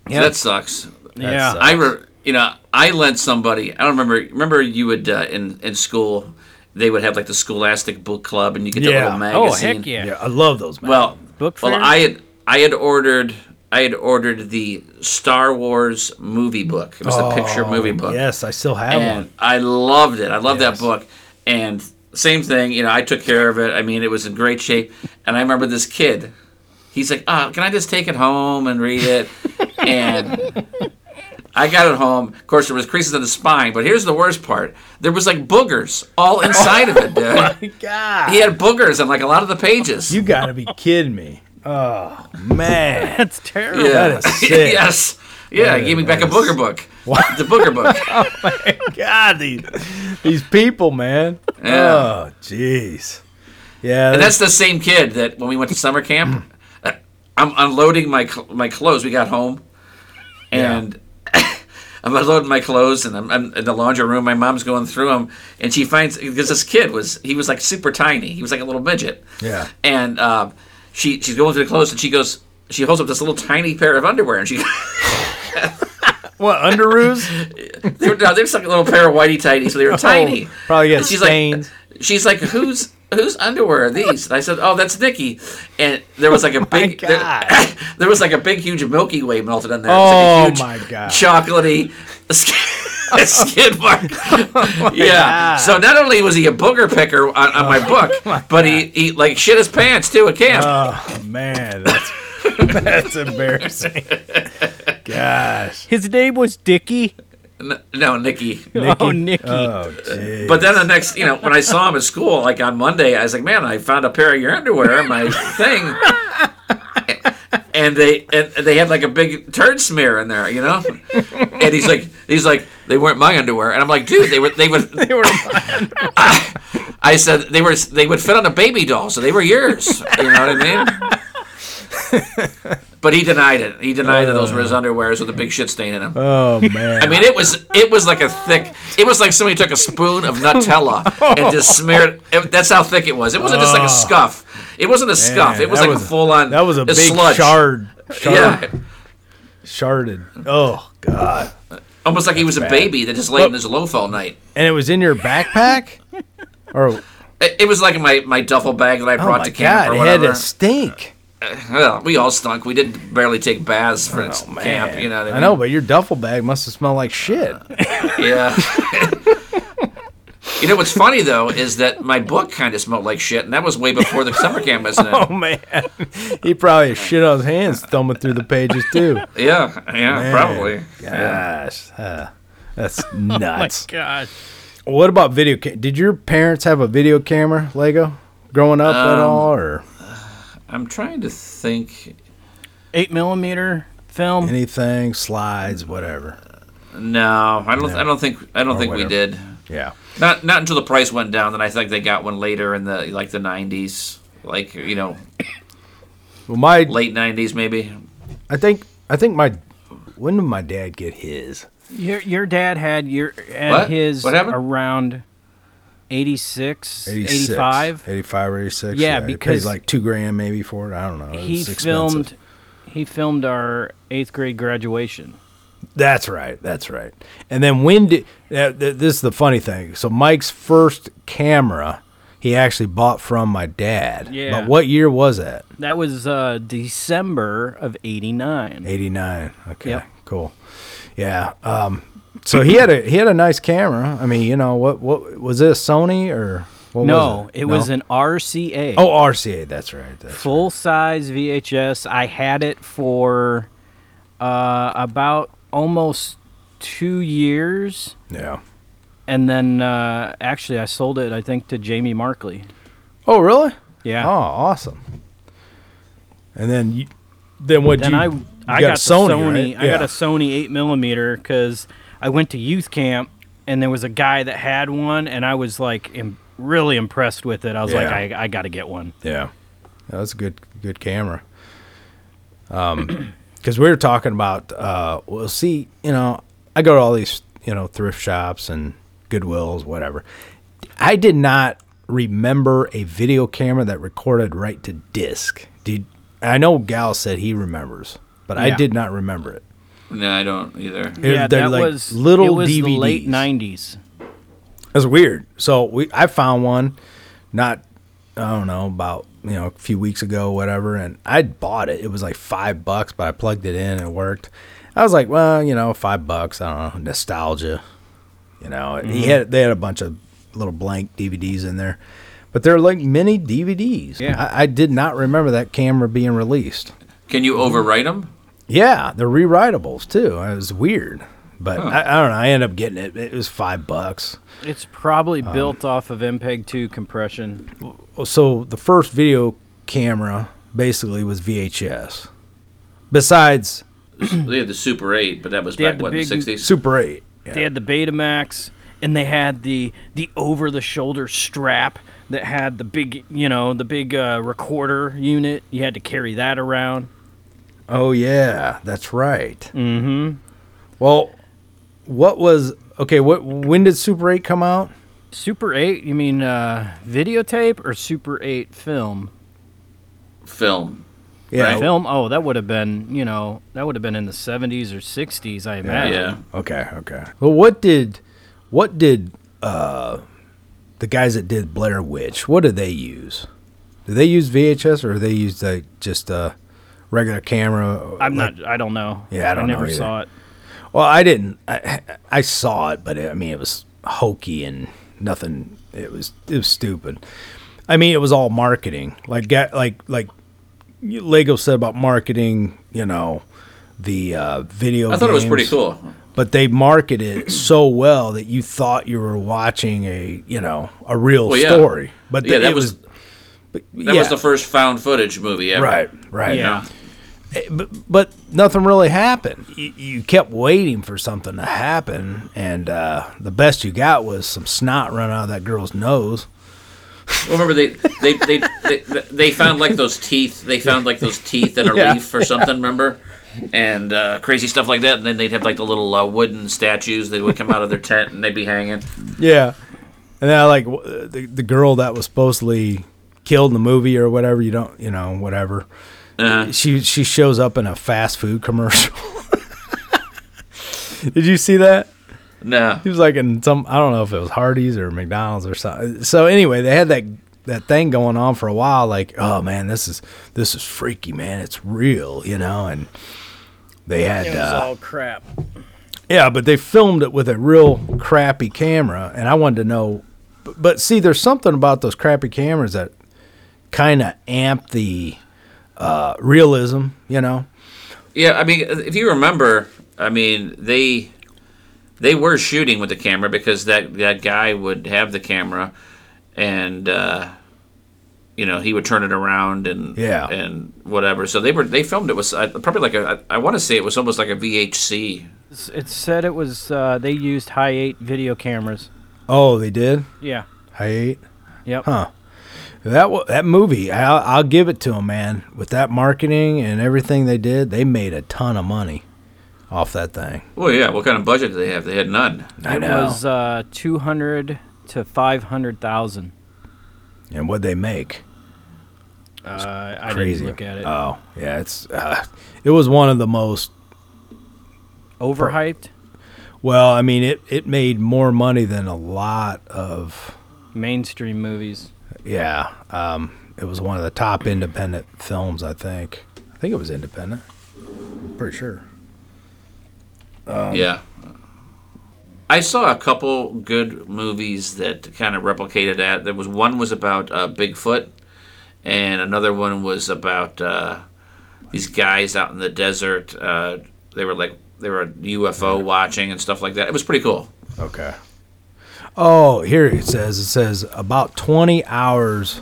Copy. That sucks. yeah. sucks. I re- you know I lent somebody. I don't remember. Remember you would uh, in in school they would have like the Scholastic Book Club and you get the Yeah. little oh heck yeah. Yeah, I love those. Man. Well, Book well fairs? I had I had ordered I had ordered the Star Wars movie book. It was the picture movie book. yes, I still have and one. I loved it. I loved Yes. that book. And same thing, you know, I took care of it. I mean, it was in great shape. And I remember this kid he's like, uh, "Can I just take it home and read it?" [laughs] and I got it home. Of course, there was creases in the spine, but here's the worst part: there was like boogers all inside of it, [laughs] dude. God, He had boogers on like a lot of the pages. you got to be kidding me. Oh man, [laughs] That's terrible. yeah. that is [laughs] sick. yes. Yeah, he gave me back a is- booger book. What? The booger book. Oh my god, these these people, man. Yeah. Oh, jeez. Yeah, And that's the same kid that when we went to summer camp, uh, I'm unloading my my clothes. We got home, and [coughs] I'm unloading my clothes, and I'm, I'm in the laundry room. My mom's going through them, and she finds because this kid was he was like super tiny. He was like a little midget. Yeah. And um, she she's going through the clothes, and she goes. She holds up this little tiny pair of underwear, and she [laughs] what underoos? they were, no, they were just like a little pair of whitey tighties, so they were [laughs] tiny. probably got And she's stains. like, she's like, whose whose underwear are these? And I said, oh, that's Nikki. And there was like a [laughs] big, there, [laughs] there was like a big, huge Milky Way melted in there. Oh, like a oh my God. chocolatey [laughs] sk- skid mark. Oh yeah. God. So not only was he a booger picker on, on my oh book, but he, he like shit his pants too at camp. Oh man, that's that's embarrassing. Gosh. His name was Dickie. N- no, Nikki. [laughs] Oh, Nicky. Oh, jeez. But then the next, you know, when I saw him at school, like on Monday, I was like, "Man, I found a pair of your underwear in my thing," [laughs] and they and they had like a big turd smear in there, you know. And he's like, he's like, they weren't my underwear, and I'm like, dude, they were, they would. [laughs] they were I, I said they were, they would fit on a baby doll, so they were yours. You know what I mean? But he denied it. He denied that those were his uh. underwears with a big shit stain in them. Oh man. I mean, it was it was like a thick. It was like somebody took a spoon of Nutella and just [laughs] smeared. It, that's how thick it was. It wasn't just like a ah. scuff. It wasn't a scuff. Man, It was like a full on. That was a big sludge. shard. shard Yeah, Sharded. Oh god. almost like he was a baby that just laid in his loaf all night. And it was in your backpack? [laughs] Or It, it was like in my, my duffel bag that I oh brought my to camp god, or it had a stink. Well, we all stunk. We didn't barely take baths for Oh, camp. You know what I I know, but your duffel bag must have smelled like shit. Yeah. [laughs] you know what's funny though is that my book kind of smelled like shit, and that was way before the summer camp incident. [laughs] Oh man, he probably shit on his hands thumbing through the pages too. [laughs] Yeah, yeah, Man, probably. Yeah. Gosh, uh, that's Oh my nuts. God. what about video? Ca- Did your parents have a video camera, Lago, growing up at Um, all, or I'm trying to think. Eight millimeter film. anything, slides, whatever? No, I don't. No. I don't think. I don't Or think we did. Yeah. Not not until the price went down. Then I think they got one later in the like the 90s, like you know Well, my late 90s maybe. I think I think my when did my dad get his? Your your dad had your had What? his What happened? around 86, 86, 85. 85 86. Yeah, paid because- like two grand maybe for it. I don't know. He filmed he filmed our 8th grade graduation. That's right. That's right. And then when did uh, th- this is the funny thing? So Mike's first camera he actually bought from my dad. Yeah. But what year was that? That was uh, December of 89. 89. Okay. Yep. Cool. Yeah. Um so he had a he had a nice camera. I mean, you know, what what was this Sony or what no, was it, was an RCA. Oh, RCA, that's right. That's full size VHS. I had it for uh, about almost two years, yeah. and then uh, actually I sold it. I think to Jamie Markley. Oh, really? Yeah. Oh, awesome. And then you then what then you I you I got, a Sony, Sony. right? I got a Sony eight millimeter because I went to youth camp and there was a guy that had one, and I was like Im- really impressed with it. I was Yeah. like, I, I got to get one. Yeah, that's a good good camera. Um, [clears throat] because we were talking about, uh, well, see, you know, I go to all these, you know, thrift shops and Goodwills, whatever. I did not remember a video camera that recorded right to disc. Did I know Gal said he remembers, but I did not remember it. No, I don't either. They're- yeah, they're that like was little It was the late nineties. That's weird. So we I found one not I don't know about you know a few weeks ago whatever and I bought it. It was like 5 bucks but I plugged it in and it worked. I was like, well, you know, 5 bucks, I don't know, nostalgia. You know, he mm-hmm. had they had a bunch of little blank DVDs in there. But they're like mini DVDs. Yeah. I, I did not remember that camera being released. Can you overwrite them? Yeah, they're rewritables too. It was weird, but I, I don't know. I ended up getting it. It was five bucks. It's probably built off of MPEG 2 compression. So the first video camera basically was VHS. Besides [clears throat] they had the Super 8, but that was They back the what, in the 60s? Super 8. Yeah. They had the Betamax, and they had the the over the shoulder strap that had the big, you know, the big uh, recorder unit. You had to carry that around. Oh yeah, that's right. Mm-hmm. Well, what was okay? What when did Super 8 come out? Super 8, you mean uh, videotape or Super 8 film? Film. Yeah. Right. Film? Oh, that would have been, you know, that would have been in the 70s or 60s, I imagine. Yeah. Okay, okay. Well, what did what did uh the guys that did Blair Witch? What did they use? Did they use VHS or they used like just a regular camera? I'm Like- not, I don't know. Yeah, I don't know never either. saw it. Well, I didn't. I, I saw it, but I mean, it was hokey and nothing. It was it was stupid. I mean, it was all marketing. Like get like like Lago said about marketing. You know, the uh, video. I thought it was pretty cool. But they marketed it so well that you thought you were watching a you know a real Well, yeah. story. But Yeah, the- that it was- but- That yeah, was the first found footage movie ever. right, right. Yeah. But, but nothing really happened. You, you kept waiting for something to happen, and uh, the best you got was some snot running out of that girl's nose. Well, remember they they, they they they found like those teeth. They found like those teeth in a Yeah. leaf or something. Remember? And uh, crazy stuff like that. And then they'd have like the little uh, wooden statues that would come out of their tent and they'd be hanging. Yeah, and then like the the girl that was supposedly killed in the movie or whatever. You don't, you know, whatever. Uh, She she shows up in a fast food commercial. [laughs] Did you see that? no. He was like in some I don't know if it was Hardee's or McDonald's or something. So anyway, they had that that thing going on for a while. Like, oh man, this is this is freaky, man. It's real, you know. And they had It was uh, all crap. yeah, but they filmed it with a real crappy camera, and I wanted to know. But, but see, there's something about those crappy cameras that kind of amp the uh, realism, you know. Yeah, I mean, if you remember, I mean, they they were shooting with the camera because that that guy would have the camera, and uh, you know he would turn it around and Yeah. and whatever. So they were they filmed it was uh, probably like a I, I want to say it was almost like a VHC. It said it was, uh, they used high 8 video cameras. Oh, they did. Yeah. High eight. Yep. Huh. That that movie, I'll, I'll give it to them, man. With that marketing and everything they did, they made a ton of money off that thing. Well, yeah. What kind of budget did they have? They had none. I it know. was uh, 200 to 500,000. and what they make, Uh, I crazy. didn't look at it. Oh, yeah, it's uh, it was one of the most. Overhyped? Well, I mean, it it made more money than a lot of. Mainstream movies. Yeah, um, it was one of the top independent films. I think. I think it was independent. Pretty sure. Um, yeah. I saw a couple good movies that kind of replicated that. There was one was about uh, Bigfoot, and another one was about uh, these guys out in the desert. Uh, they were like they were UFO watching and stuff like that. It was pretty cool. Okay. Oh, here it says it says about 20 hours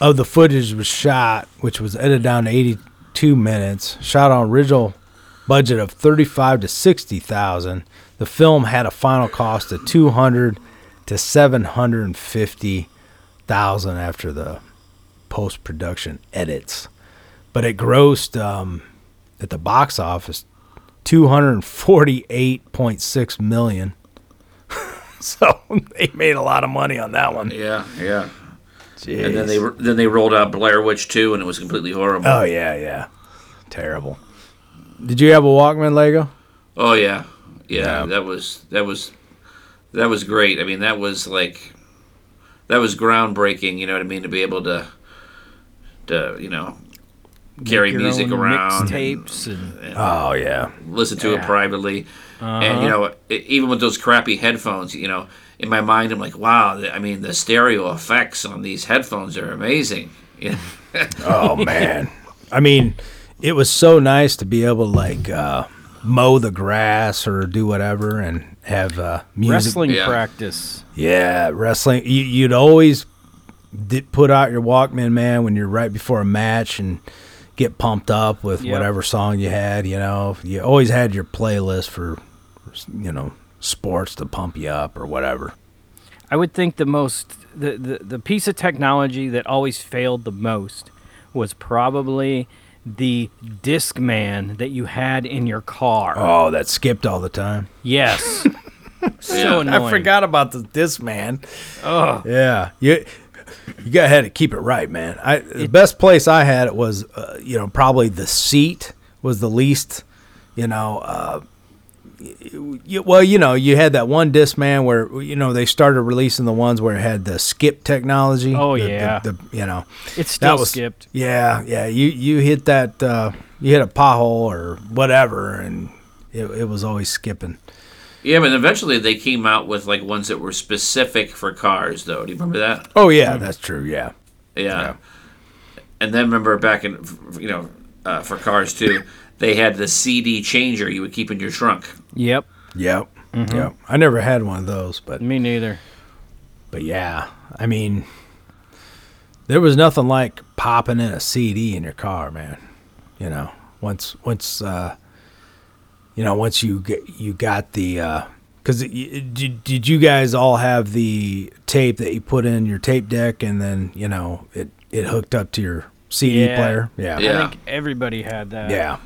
of the footage was shot, which was edited down to 82 minutes, shot on original budget of 35 to 60,000. The film had a final cost of 200 to 750,000 after the post-production edits. But it grossed um, at the box office 248.6 million. [laughs] so they made a lot of money on that one. Yeah, yeah. Jeez. And then they then they rolled out Blair Witch 2 and it was completely horrible. Oh yeah, yeah. Terrible. Did you have a Walkman Lago? Oh yeah. yeah, Yeah. That was that was that was great. I mean, that was like that was groundbreaking. You know what I mean? To be able to to you know carry Your music own around, tapes, and Oh yeah. listen to it privately, and Uh-huh. you know, e- even with those crappy headphones, you know, in my mind, I'm like, wow, I mean, the stereo effects on these headphones are amazing. [laughs] Oh man. I mean, it was so nice to be able to like uh, mow the grass or do whatever and have uh, music. wrestling Yeah. practice. Yeah, wrestling. You, you'd always di- put out your Walkman, man, when you're right before a match and get pumped up with Yep. whatever song you had. You know, you always had your playlist for, you know, sports to pump you up or whatever. I would think the most the, the the piece of technology that always failed the most was probably the Discman that you had in your car. Oh, that skipped all the time. Yes. [laughs] so Yeah. annoying. I forgot about the Discman. Oh, Yeah, you you got had to keep it right, man. I the best place I had it was, uh, you know, probably the seat was the least, you know. Uh, you, well, you know, you had that one Discman where you know they started releasing the ones where it had the skip technology. Oh, the- the- yeah. the, you know it's still was skipped. Yeah, yeah. You you hit that, uh, you hit a pothole or whatever, and it, it was always skipping. Yeah, but eventually they came out with like ones that were specific for cars, though. Do you remember that? Oh yeah, that's true. Yeah. Yeah. And then remember back in, you know, uh, for cars too, they had the CD changer you would keep in your trunk. Yep. Yep. Yep. I never had one of those, but Me neither. But yeah, I mean, there was nothing like popping in a CD in your car, man. You know, once once uh, you know once you get you got the uh, because did, did you guys all have the tape that you put in your tape deck and then you know it it hooked up to your CD Yeah. player? Yeah. Yeah. I think everybody had that. Yeah.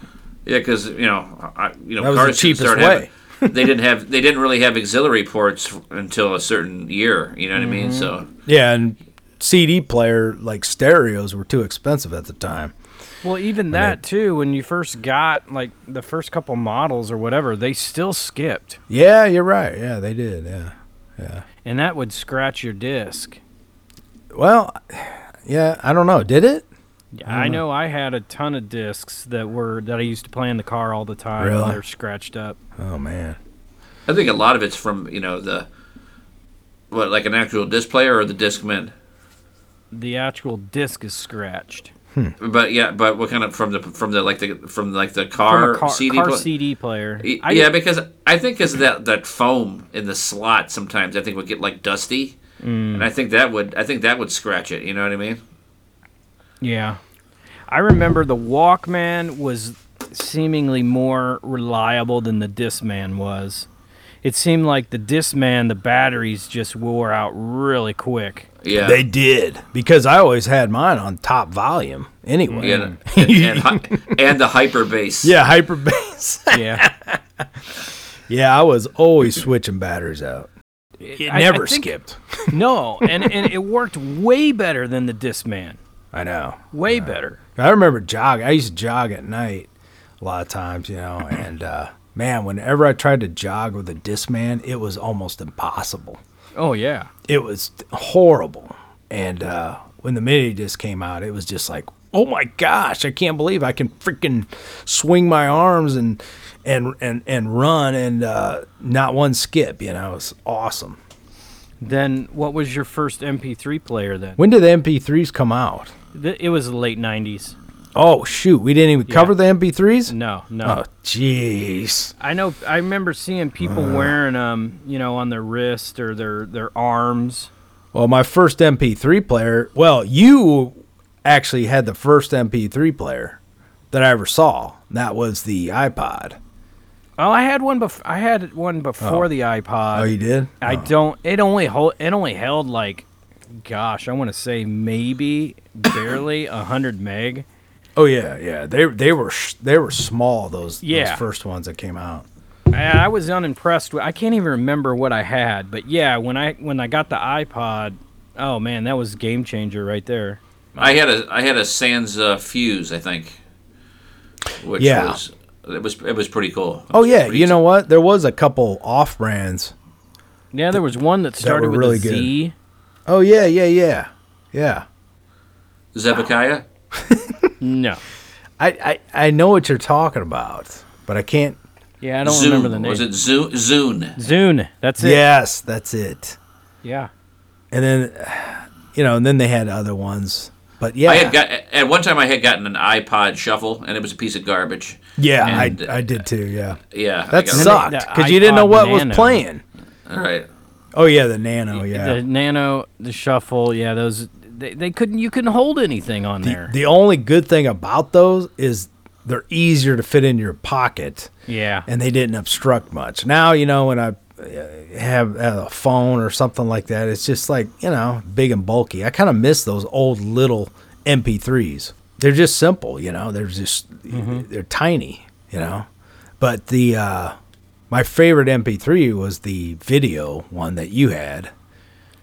Yeah, because you know, I, you know, That was the cars cheapest way. having- [laughs] they didn't have, they didn't really have auxiliary ports until a certain year. You know what I mean? Mm-hmm. So Yeah, and CD player like stereos were too expensive at the time. Well, even that too. When you first got like the first couple models or whatever, they still skipped, Yeah, you're right. Yeah, they did. Yeah. Yeah. and that would scratch your disc. Well, yeah, I don't know. Did it? I know I had a ton of discs that were that I used to play in the car all the time. and Really? They're scratched up. Oh man. I think a lot of it's from you know the what like an actual disc player or the Discman. The actual disc is scratched. But yeah, but what kind of from the from the like the from like the car, car, CD car pla- CD player. I- yeah, because I think because that that foam in the slot sometimes I think would get like dusty, Mm. and I think that would I think that would scratch it. You know what I mean? Yeah. I remember the Walkman was seemingly more reliable than the Discman was. It seemed like the Discman, the batteries just wore out really quick. Yeah. They did because I always had mine on top volume anyway. yeah, and, and, hy- [laughs] and the hyper bass. Yeah, hyper bass. [laughs] Yeah. yeah, I was always switching batteries out. It I- I never think- skipped. [laughs] no, and, and it worked way better than the Discman. I know. Way better. I remember jog. I used to jog at night a lot of times, you know, and uh, man, whenever I tried to jog with a Discman, it was almost impossible. Oh, yeah. It was horrible. And uh, when the MiniDisc came out, it was just like, oh my gosh, I can't believe I can freaking swing my arms and and and and run and uh, not one skip. You know, it's awesome. Then what was your first MP3 player then? When did the MP3s come out? It was the late 90s. Oh shoot, we didn't even cover the MP3s. No, no. Oh jeez. I know. I remember seeing people wearing them, you know, on their wrist or their their arms. Well, my first MP3 player. Well, you actually had the first MP3 player that I ever saw. That was the iPod. Oh, I had one. Bef- I had one oh. before the iPod. Oh, you did? I oh. don't. It only hold. It only held like, gosh, I want to say maybe barely a hundred meg. Oh yeah, yeah. They they were sh- they were small those Yeah. those first ones that came out. I, I was unimpressed with. I can't even remember what I had, but yeah, when I when I got the iPod, oh man, that was game changer right there. I had a I had a Sans uh, Fuse, I think, which Yeah. was it was it was pretty cool. It Oh yeah, pretty you know what? There was a couple off brands. Yeah, there was one that started were with really a Z. Oh yeah, yeah, yeah, yeah. Zebekiah. No, I, I I know what you're talking about, but I can't. Yeah, I don't Zune. remember the name. Was it Zune? Zune. Zune? That's it. Yes, that's it. Yeah. And then, you know, and then they had other ones. But yeah, I had got at one time I had gotten an iPod Shuffle and it was a piece of garbage. yeah, and, I I did too. Yeah, uh, Yeah, I that got- sucked the because you didn't know iPod what was playing. All right. Oh yeah, the Nano. Yeah, The Nano, the Shuffle, yeah, those they, they couldn't you couldn't hold anything on the, there. the only good thing about those is they're easier to fit in your pocket. yeah. and they didn't obstruct much. Now, you know, when I uh, have a phone or something like that, it's just like, you know, big and bulky. I kind of miss those old little MP3s. They're just simple, you know, they're just, they're tiny, you know. But the, uh, my favorite MP3 was the video one that you had.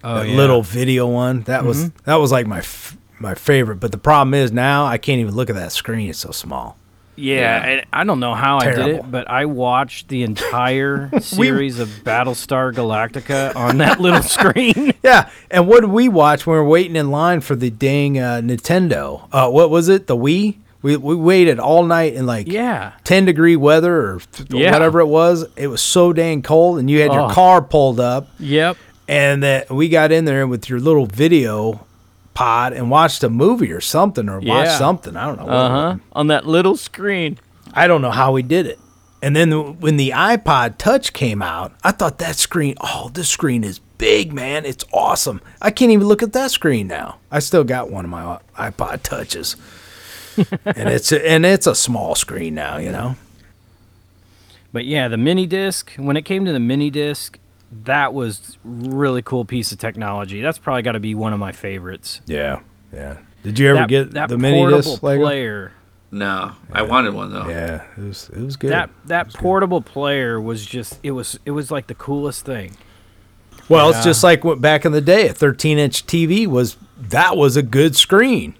Oh, yeah. little video one. That was, that was like my, f- my favorite. But the problem is now I can't even look at that screen. It's so small. Yeah, Yeah. and I don't know how I did it, but I watched the entire [laughs] series of Battlestar Galactica on that little [laughs] screen. Yeah, and what did we watch when we were waiting in line for the dang uh, Nintendo? Uh, what was it? The Wii? We we waited all night in like yeah. ten degree weather or th- Yeah. whatever it was. It was so dang cold, and you had your Oh. car pulled up, Yep. And that we got in there with your little video pod and watched a movie or something or watched Yeah. something. I don't know. Uh huh. On that little screen. I don't know how we did it. And then when the iPod Touch came out, I thought that screen, oh, this screen is big, man. It's awesome. I can't even look at that screen now. I still got one of my iPod Touches. [laughs] and it's a, and it's a small screen now, you know. But yeah, the MiniDisc, when it came to the MiniDisc, that was really cool piece of technology. That's probably got to be one of my favorites. Yeah. Yeah. Did you ever that, get that the mini portable disc Lago? player. No, I wanted one though. Yeah, it was it was good. That that portable player was just it was it was like the coolest thing. well, it's just like what back in the day, a 13-inch TV was that was a good screen.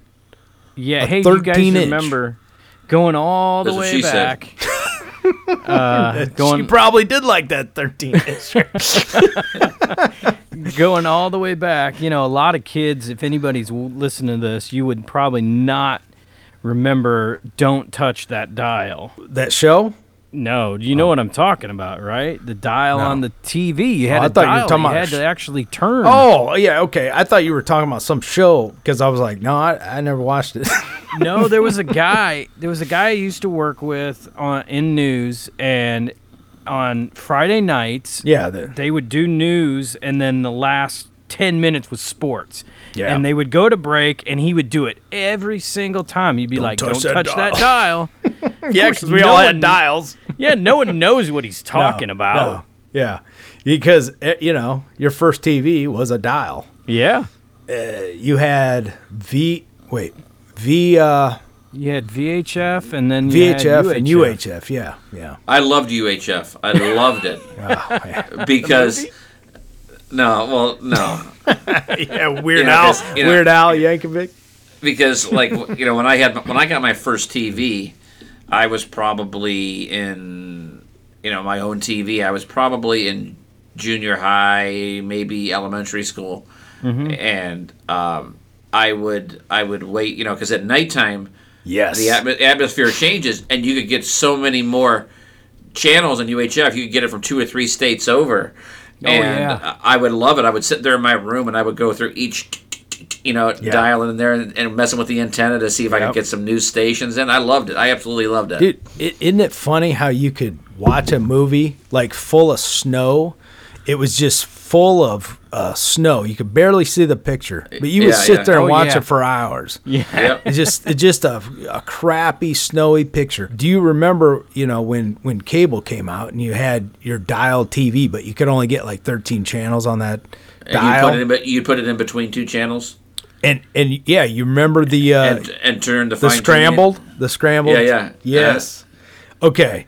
Yeah, A hey, you guys 13 inch. remember going all the That's way she said. back? [laughs] uh, [laughs] going she probably did like that 13-inch. [laughs] [laughs] going all the way back. You know, a lot of kids, if anybody's listening to this, you would probably not remember "Don't touch that dial." that show? No, you know oh. what I'm talking about, right? The dial Oh. No. on the TV. You oh, had Oh, I thought you were talking you about had sh- to actually turn. Oh, yeah, okay. I thought you were talking about some show because I was like, no, I, I never watched it. [laughs] no, there was a [laughs] guy. There was a guy I used to work with on in news, and on Friday nights, yeah, the, they would do news, and then the last ten minutes was sports. Yeah. And they would go to break, and he would do it every single time. You'd be like, touch "Don't that touch that dial." [laughs] yeah, because we all had dials. [laughs] yeah, no one knows what he's talking No, about. no. Yeah, because eh, you know your first TV was a dial. Yeah, You had V. Wait, V. Uh, you had VHF, and then you had VHF and UHF. Yeah, yeah. I loved UHF. I loved it [laughs] Oh, yeah. because no, well, no, [laughs] yeah, Weird You know, Al, 'cause, you know- Weird Al Yankovic. because like you know when I had when I got my first TV, I was probably in you know my own TV. I was probably in junior high, maybe elementary school, and um, I would I would wait you know because at nighttime Yes. the atmo- atmosphere changes and you could get so many more channels on UHF. You could get it from two or three states over. Oh, and yeah. I would love it. I would sit there in my room and I would go through each, you know, dialing in there and, and messing with the antenna to see if I could get some new stations. And I loved it. I absolutely loved it. Dude, is isn't it funny how you could watch a movie like full of snow? It was just full of uh, snow. You could barely see the picture, but you would Yeah, sit yeah. there and Oh, watch yeah. it for hours. [laughs] Yeah. Yep. It's just it's just a, a crappy snowy picture. Do you remember, you know, when when cable came out and you had your dial TV, but you could only get like 13 channels on that And you dial? put it in, you put it in between two channels and and yeah, you remember the uh, and and turn the the scrambled, the scrambled. Yeah, yeah. Yes. Okay.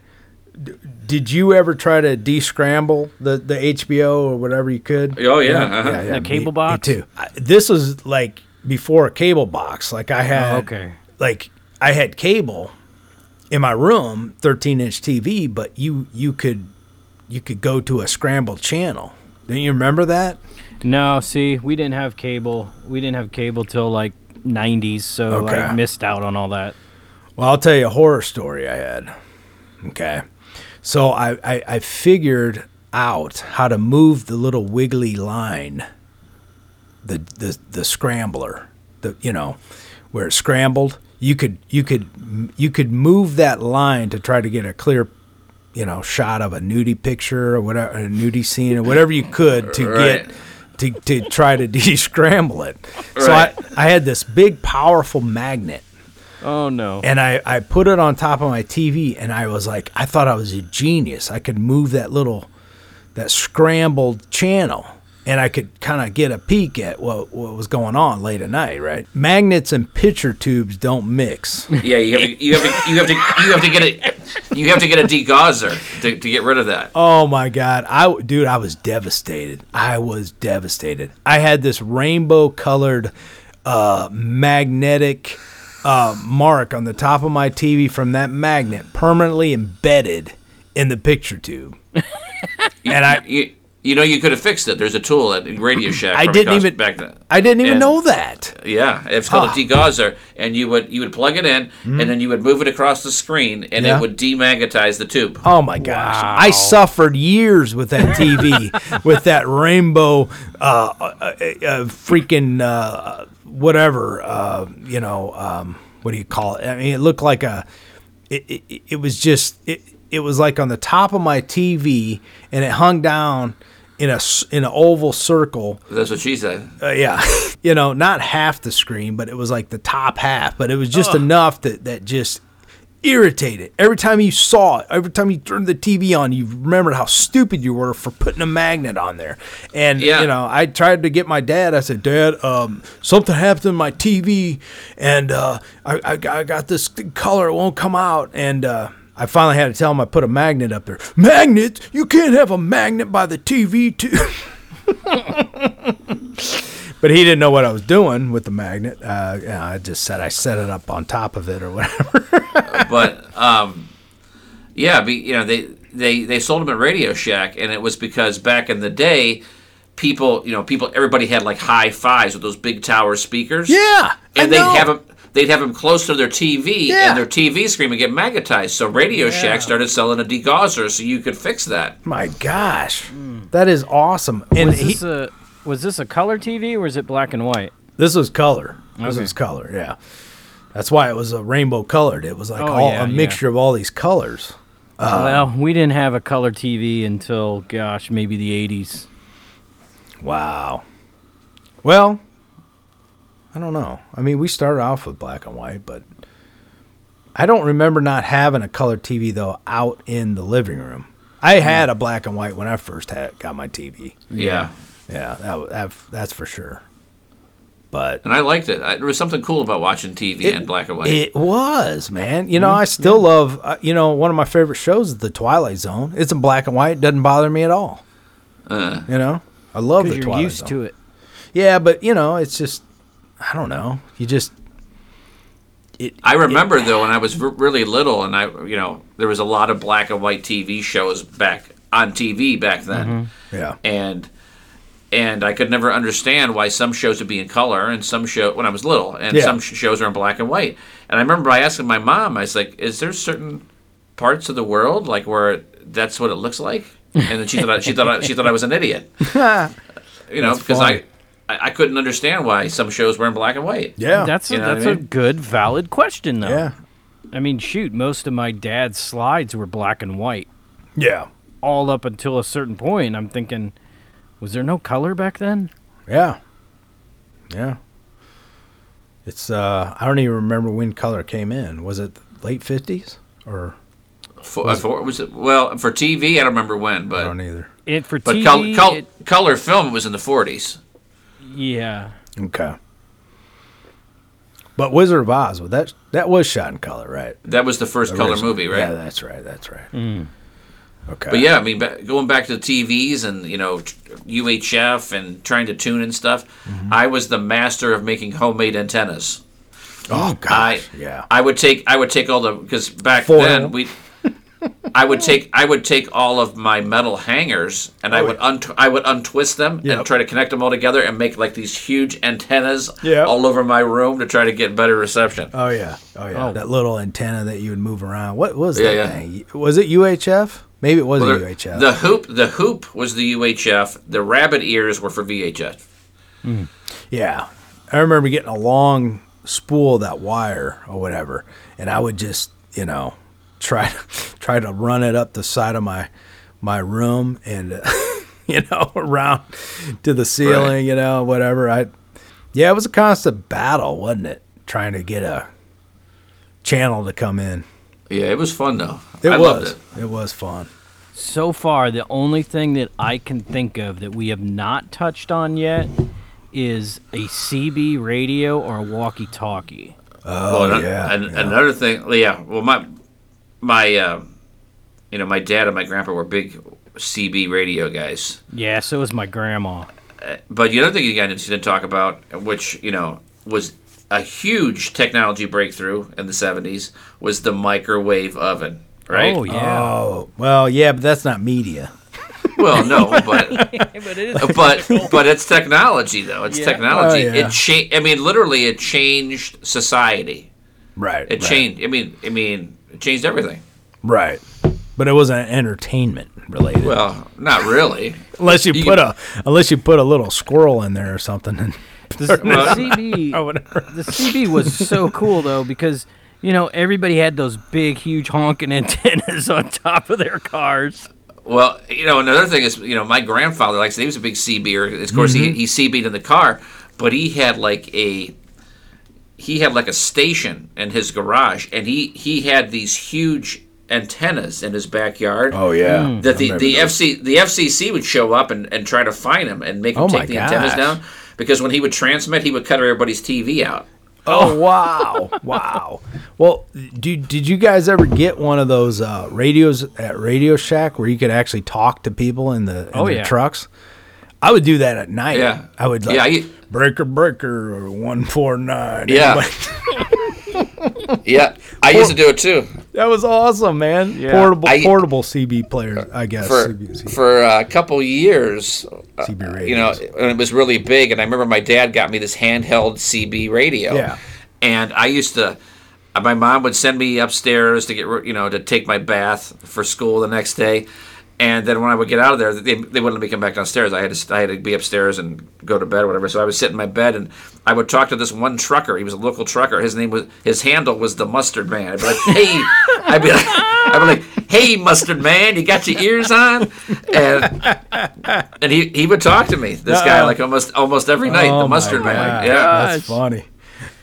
D- did you ever try to descramble the the HBO or whatever you could? Oh, yeah, uh-huh. The me- cable me box? too. I, this was like before a cable box. Like I had. Oh, okay. Like I had cable in my room, 13 inch TV, but you you could you could go to a scrambled channel. Don't you remember that? No, see, we didn't have cable. We didn't have cable till like 90s, so I missed out on all that. Well, I'll tell you a horror story I had. Okay. So I, I, I figured out how to move the little wiggly line, the, the, the scrambler, the, you know, where it scrambled. You could, you could, you could move that line to try to get a clear, you know, shot of a nudie picture or whatever, a nudie scene or whatever you could to [laughs] Right. get to, to try to [laughs] de-scramble it. So I, I had this big, powerful magnet Oh no. and I, I put it on top of my TV and I was like, I thought I was a genius. I could move that little, that scrambled channel and I could kind of get a peek at what, what was going on late at night, right? Magnets and picture tubes don't mix. Yeah, you have to, you have to, you have to, you have to get a, you have to get a degausser to, to get rid of that. Oh my god, I dude, I was devastated. I was devastated. I had this rainbow colored uh, magnetic uh, mark on the top of my TV from that magnet permanently embedded in the picture tube. [laughs] and I You, you know, you could have fixed it. There's a tool at Radio [clears throat] Shack. I didn't even back then. I didn't even And- know that. Yeah, it's called Ah. a degausser, and you would you would plug it in, and then you would move it across the screen, and Yeah. it would demagnetize the tube. Oh my gosh. I suffered years with that TV, [laughs] with that rainbow, uh, uh, uh, freaking, uh, whatever, uh, you know, um, what do you call it? I mean, it looked like a, it, it, it was just, it, it was like on the top of my TV and it hung down in a in an oval circle That's what she said. uh, yeah, [laughs] you know, not half the screen, but it was like the top half. But it was just enough that that just irritated. Every time you saw it, every time you turned the TV on, you remembered how stupid you were for putting a magnet on there. And Yeah. you know, I tried to get my dad. I said, Dad, um, something happened to my TV, and uh, I, I I got this color. It won't come out, and. Uh, I finally had to tell him I put a magnet up there. Magnet? You can't have a magnet by the TV too. [laughs] [laughs] but he didn't know what I was doing with the magnet. Uh, you know, I just said I set it up on top of it or whatever. [laughs] but um, yeah, be, you know they they they sold them at Radio Shack, and it was because back in the day, people you know people everybody had like hi-fis with those big tower speakers. yeah, and they'd have them. They'd have them close to their TV, Yeah. and their TV screen would get magnetized. So Radio Shack started selling a degausser, so you could fix that. My gosh, that is awesome. And was he, this a was this a color TV or was it black and white? this was color. This Okay. was color. Yeah, that's why it was a rainbow colored. It was like Oh, all yeah, a yeah. mixture of all these colors. Uh, well, we didn't have a color TV until gosh, maybe the 80s. Wow. Well, I don't know. I mean, we started off with black and white, but I don't remember not having a color TV though out in the living room. I had a black and white when I first had got my TV. Yeah. Yeah, that, that that's for sure. But And I liked it. I, there was something cool about watching TV in black and white. it was, man. You know, I still love. Uh, you know, one of my favorite shows is The Twilight Zone. It's in black and white. Doesn't bother me at all. Uh, You know, I love the you're Twilight used Zone. to it. Yeah, but you know, it's just I don't know. You just it. I remember though when I was r- really little, and I, you know, there was a lot of black and white TV shows back on TV back then, yeah. and and I could never understand why some shows would be in color and some show when I was little, and Yeah. some sh- shows are in black and white. And I remember I asking my mom, I was like, "Is there certain parts of the world like where that's what it looks like?" And then she thought I, she thought I, she thought I was an idiot, [laughs] you know, because. I, I I couldn't understand why some shows were in black and white. Yeah. That's a, You know that's I a mean? good, valid question, though. yeah. I mean, shoot, most of my dad's slides were black and white, Yeah. all up until a certain point. I'm thinking, was there no color back then? Yeah. Yeah. It's uh I don't even remember when color came in. Was it late 50s or For, uh, for, was it well for TV? I don't remember when, but I but don't either. It for but TV. col- col- it- color film was in the forties. yeah, Okay. But Wizard of Oz, well, that that was shot in color, right? That was the first color Original. movie, right? Yeah, that's right. That's right. Okay. But yeah, I mean, going back to the TVs and you know UHF and trying to tune and stuff, Mm-hmm. I was the master of making homemade antennas. Oh I yeah. I would take I would take all the because back Foil. then we [laughs] I would take I would take all of my metal hangers and I would unt- I would untwist them Yep. and try to connect them all together and make like these huge antennas Yep. all over my room to try to get better reception. Oh yeah, oh yeah. Oh. That little antenna that you would move around. What was Yeah, that yeah. thing? Was it UHF? Maybe it was Well, the, UHF. the hoop the hoop was the UHF. The rabbit ears were for VHF. Yeah. I remember getting a long spool of that wire or whatever, and I would just, you know, try to [laughs] try to run it up the side of my my room and uh, [laughs] you know, [laughs] around to the ceiling, Right. you know, whatever. I Yeah, it was a constant battle, wasn't it? Trying to get a channel to come in. Yeah, it was fun though. It I was. loved it. It was fun. So far, the only thing that I can think of that we have not touched on yet is a CB radio or a walkie-talkie. Oh Well, yeah, an- yeah. Another thing, yeah. Well, my my uh, you know my dad and my grandpa were big CB radio guys. Yeah, so was my grandma. But the other thing you guys didn't talk about, which you know was a huge technology breakthrough in the '70s, was the microwave oven. Right? Oh yeah, Oh well, yeah, but that's not media. Well, no, [laughs] but [laughs] but it is. but but it's technology though. It's Yeah. technology. Oh, yeah. It changed. I mean, literally, it changed society. Right. It right, changed. I mean, I mean, it changed everything. Right. But it wasn't entertainment related. Well, not really. unless you, you put can- a unless you put a little squirrel in there or something. And, The, the [laughs] CB or whatever. the CB was so [laughs] cool though because you know everybody had those big, huge honking [laughs] antennas on top of their cars. Well, you know, another thing is, you know, my grandfather, like I said, he was a big CBer. Of course, he, he CB'd in the car, but he had like a he had like a station in his garage, and he he had these huge antennas in his backyard. Oh yeah. that the, the FC the FCC would show up and, and try to find him and make him Oh, take the antennas down because when he would transmit, he would cut everybody's TV out. Oh wow, wow. Well, do, did you guys ever get one of those uh, radios at Radio Shack where you could actually talk to people in the in Oh, their yeah. trucks? I would do that at night. Yeah. I would like Yeah, I- breaker breaker or one four nine. Yeah. [laughs] [laughs] Yeah, I used to do it too. that was awesome, man. Yeah. Portable I- portable CB players, I guess. for CB, CB. for a couple years. uh, CB you know, and it was really big. And I remember my dad got me this handheld CB radio. Yeah. And I used to. uh, My mom would send me upstairs to get, you know, to take my bath for school the next day, and then when I would get out of there, they, they wouldn't let me come back downstairs. I had to, I had to be upstairs and go to bed or whatever. So I would sit in my bed and I would talk to this one trucker. He was a local trucker. His name was, his handle was the Mustard Man. I'd be like, hey, I'd be like, I'd be like, hey, Mustard Man, you got your ears on? And and he, he would talk to me. This guy Uh-oh. like almost almost every night. Oh, the Mustard Man. God. Yeah. That's funny.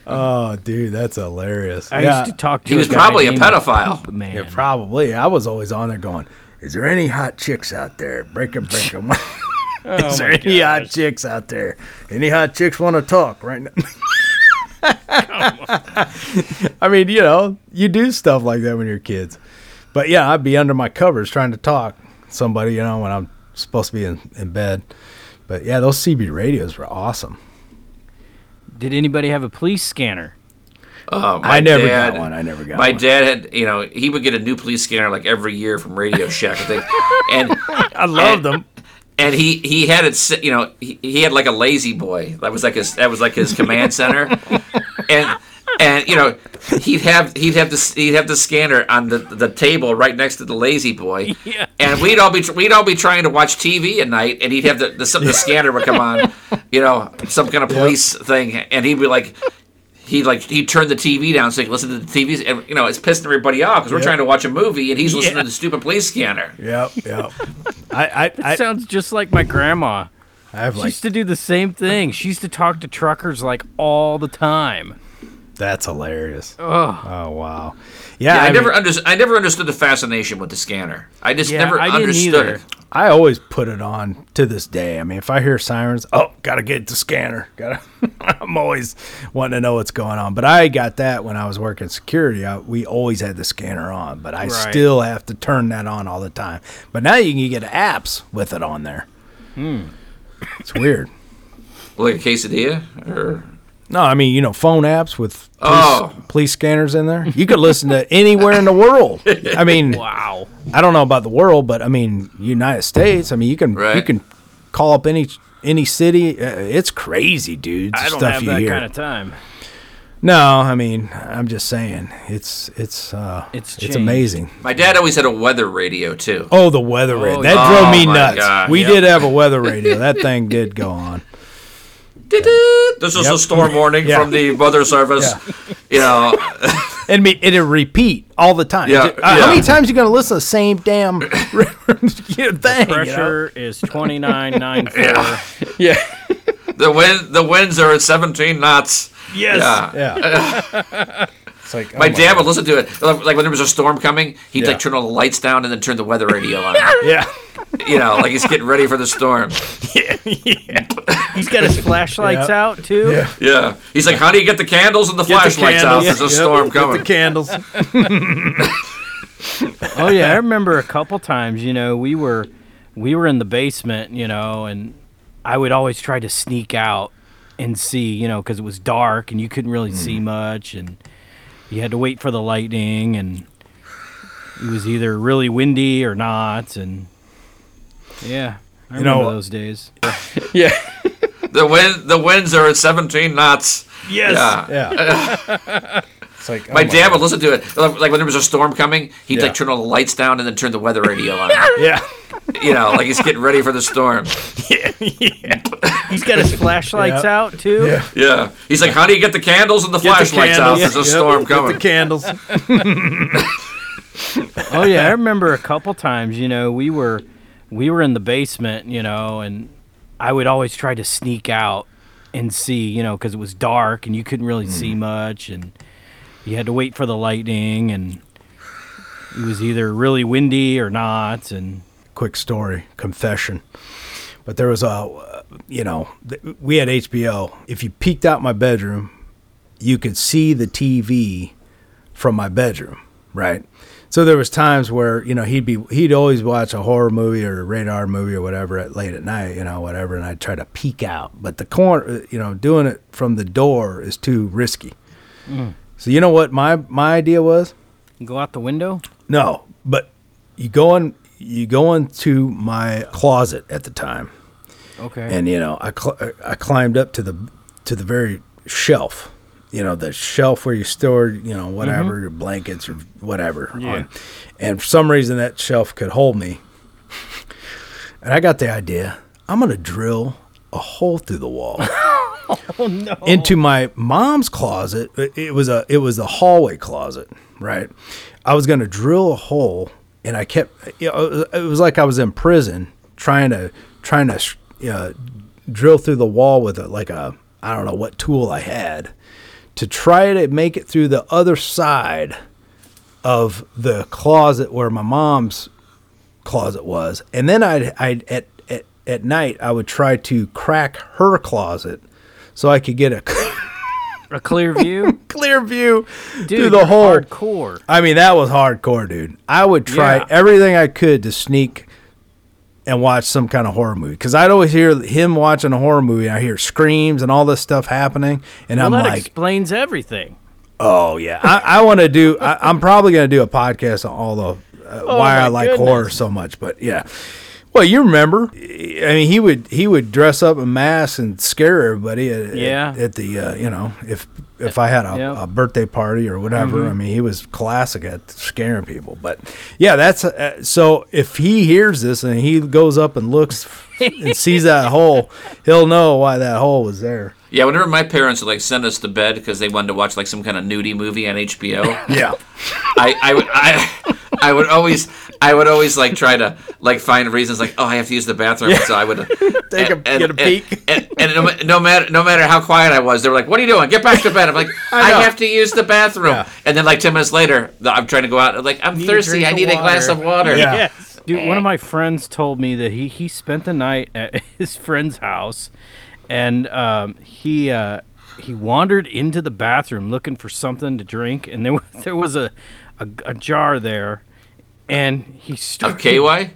Oh, dude, that's hilarious. I yeah, used to talk to. He was guy probably a pedophile. Man. yeah, probably. I was always on there going, "Is there any hot chicks out there? Break 'em, break 'em." [laughs] Is oh there my any hot chicks out there? Any hot chicks want to talk right now? [laughs] I mean, you know, you do stuff like that when you're kids. But yeah, I'd be under my covers trying to talk to somebody, you know, when I'm supposed to be in, in bed. But yeah, those CB radios were awesome. Did anybody have a police scanner? Oh, I my never dad- got one. I never got my one. dad had, you know, he would get a new police scanner like every year from Radio Shack, I think. [laughs] And I loved them. And he he had it, you know, he, he had like a La-Z-Boy. That was like his that was like his command center. [laughs] And and you know, he'd have he'd have the he'd have the scanner on the the table right next to the La-Z-Boy. Yeah. And we'd all be we'd all be trying to watch TV at night, and he'd have the the, the scanner would come on, you know, some kind of police thing, and he'd be like. He like he turned the TV down so he could listen to the TV, and you know it's pissing everybody off because we're Yeah. trying to watch a movie and he's listening Yeah. to the stupid police scanner. Yep, yep. I, I, I, Sounds just like my grandma. I have She like used to do the same thing. She used to talk to truckers like all the time. That's hilarious. Oh, Oh wow. Yeah, Yeah, I, I never mean, understood. I never understood the fascination with the scanner. I just Yeah, never I understood it. I always put it on to this day. I mean, if I hear sirens, oh, gotta get the scanner. Gotta. [laughs] I'm always wanting to know what's going on. But I got that when I was working security. I, we always had the scanner on, but I Right. still have to turn that on all the time. But now you can get apps with it on there. Hmm. It's weird. Like a quesadilla, or No, I mean you know phone apps with police, Oh. police scanners in there. You could listen to anywhere in the world. I mean, [laughs] Wow. I don't know about the world, but I mean United States. I mean you can you can call up any any city. Uh, it's crazy, dude. the I don't stuff have you that hear. kind of time. No, I mean I'm just saying it's it's uh, It's it's amazing. My dad always had a weather radio too. Oh, the weather radio. That yeah. drove me Oh, nuts. God, we yep. did have a weather radio. That thing did go on. This is Yep. a storm warning Yeah. from the weather service. You [laughs] know, And me, it'd repeat all the time. Yeah, Uh, How many times are you gonna listen to the same damn [laughs] you know, thing? you know? Pressure is twenty nine nine four. [laughs] Yeah. the wind the winds are at 17 knots. Yes. Yeah. Yeah. it's like My oh dad would listen to it. Like like when there was a storm coming, he'd Yeah. like turn all the lights down and then turn the weather radio on. Yeah. You know, like he's getting ready for the storm. [laughs] Yeah, He's got his flashlights Yeah. out too. Yeah. Yeah. He's like, "How do you get the candles and the Get the flashlights out. There's a Yep. storm Get coming. the candles. [laughs] Oh yeah, I remember a couple times. You know, we were we were in the basement. You know, and I would always try to sneak out and see. You know, because it was dark and you couldn't really see hmm. much, and you had to wait for the lightning, and it was either really windy or not, and yeah, I You know- remember those days. [laughs] yeah. The wind the winds are at 17 knots. Yes. Yeah. Yeah. [laughs] It's like oh My dad would listen to it. Like when there was a storm coming, he'd Yeah. like turn all the lights down and then turn the weather radio on. [laughs] Yeah. you know, like he's getting ready for the storm. Yeah. He's got his flashlights Yeah. out too. Yeah. Yeah. He's like, "How do you get the candles and the Get the flashlights out. candles. There's a Yep. storm Get coming. the candles. Oh yeah, I remember a couple times. You know, we were we were in the basement. You know, and I would always try to sneak out and see. You know, because it was dark and you couldn't really see mm. much, and you had to wait for the lightning, and it was either really windy or not. And quick story, confession. But there was a, you know, we had HBO. If you peeked out my bedroom, you could see the TV from my bedroom, right? So there was times where you know he'd be he'd always watch a horror movie or a radar movie or whatever at late at night, you know, whatever, and I'd try to peek out. But the corner, you know, doing it from the door is too risky. Mm. So you know what my my idea was? go out the window. No, but you go in you go into my closet at the time, Okay. and you know I cl- I climbed up to the to the very shelf, you know the shelf where you store you know mm-hmm. whatever your blankets or whatever. Yeah. on. And for some reason that shelf could hold me, and I got the idea. I'm gonna drill a hole through the wall [laughs] oh no. into my mom's closet. It was a it was a hallway closet, right? I was going to drill a hole, and I kept. You know, it was like I was in prison trying to trying to know, drill through the wall with a like a I don't know what tool I had to try to make it through the other side of the closet where my mom's closet was, and then I'd, I'd at, at at night I would try to crack her closet so I could get a [laughs] a clear view. [laughs] clear view Dude, through the you're hole. Hardcore. I mean, that was hardcore, dude. I would try Yeah. everything I could to sneak and watch some kind of horror movie because I'd always hear him watching a horror movie. And I hear screams and all this stuff happening, and Well, I'm that like, explains everything. Oh yeah, I, I want to do. I, I'm probably going to do a podcast on all the uh, why I like goodness. horror so much. But yeah, well, you remember? I mean, he would he would dress up in masks and scare everybody. At, Yeah. At, at the uh, you know if if I had a, Yep. Mm-hmm. a birthday party or whatever, I mean, he was classic at scaring people. But yeah, that's uh, so. If he hears this and he goes up and looks [laughs] and sees that hole, he'll know why that hole was there. Yeah, whenever my parents would like send us to bed because they wanted to watch like some kind of nudie movie on HBO, [laughs] Yeah. I, I would I, I would always I would always like try to like find reasons like oh I have to use the bathroom so I would [laughs] Take a- get a peek. and, and, no, no matter no matter how quiet I was they were like what are you doing get back to bed I'm like [laughs] I, know. have to use the bathroom Yeah. and then like ten minutes later I'm trying to go out I'm like I'm Need thirsty I of need a glass of water Yeah. Yes. Dude, one of my friends told me that he, he spent the night at [laughs] his friend's house and um, he uh, he wandered into the bathroom looking for something to drink and there was, there was a, a, a jar there and he of started KY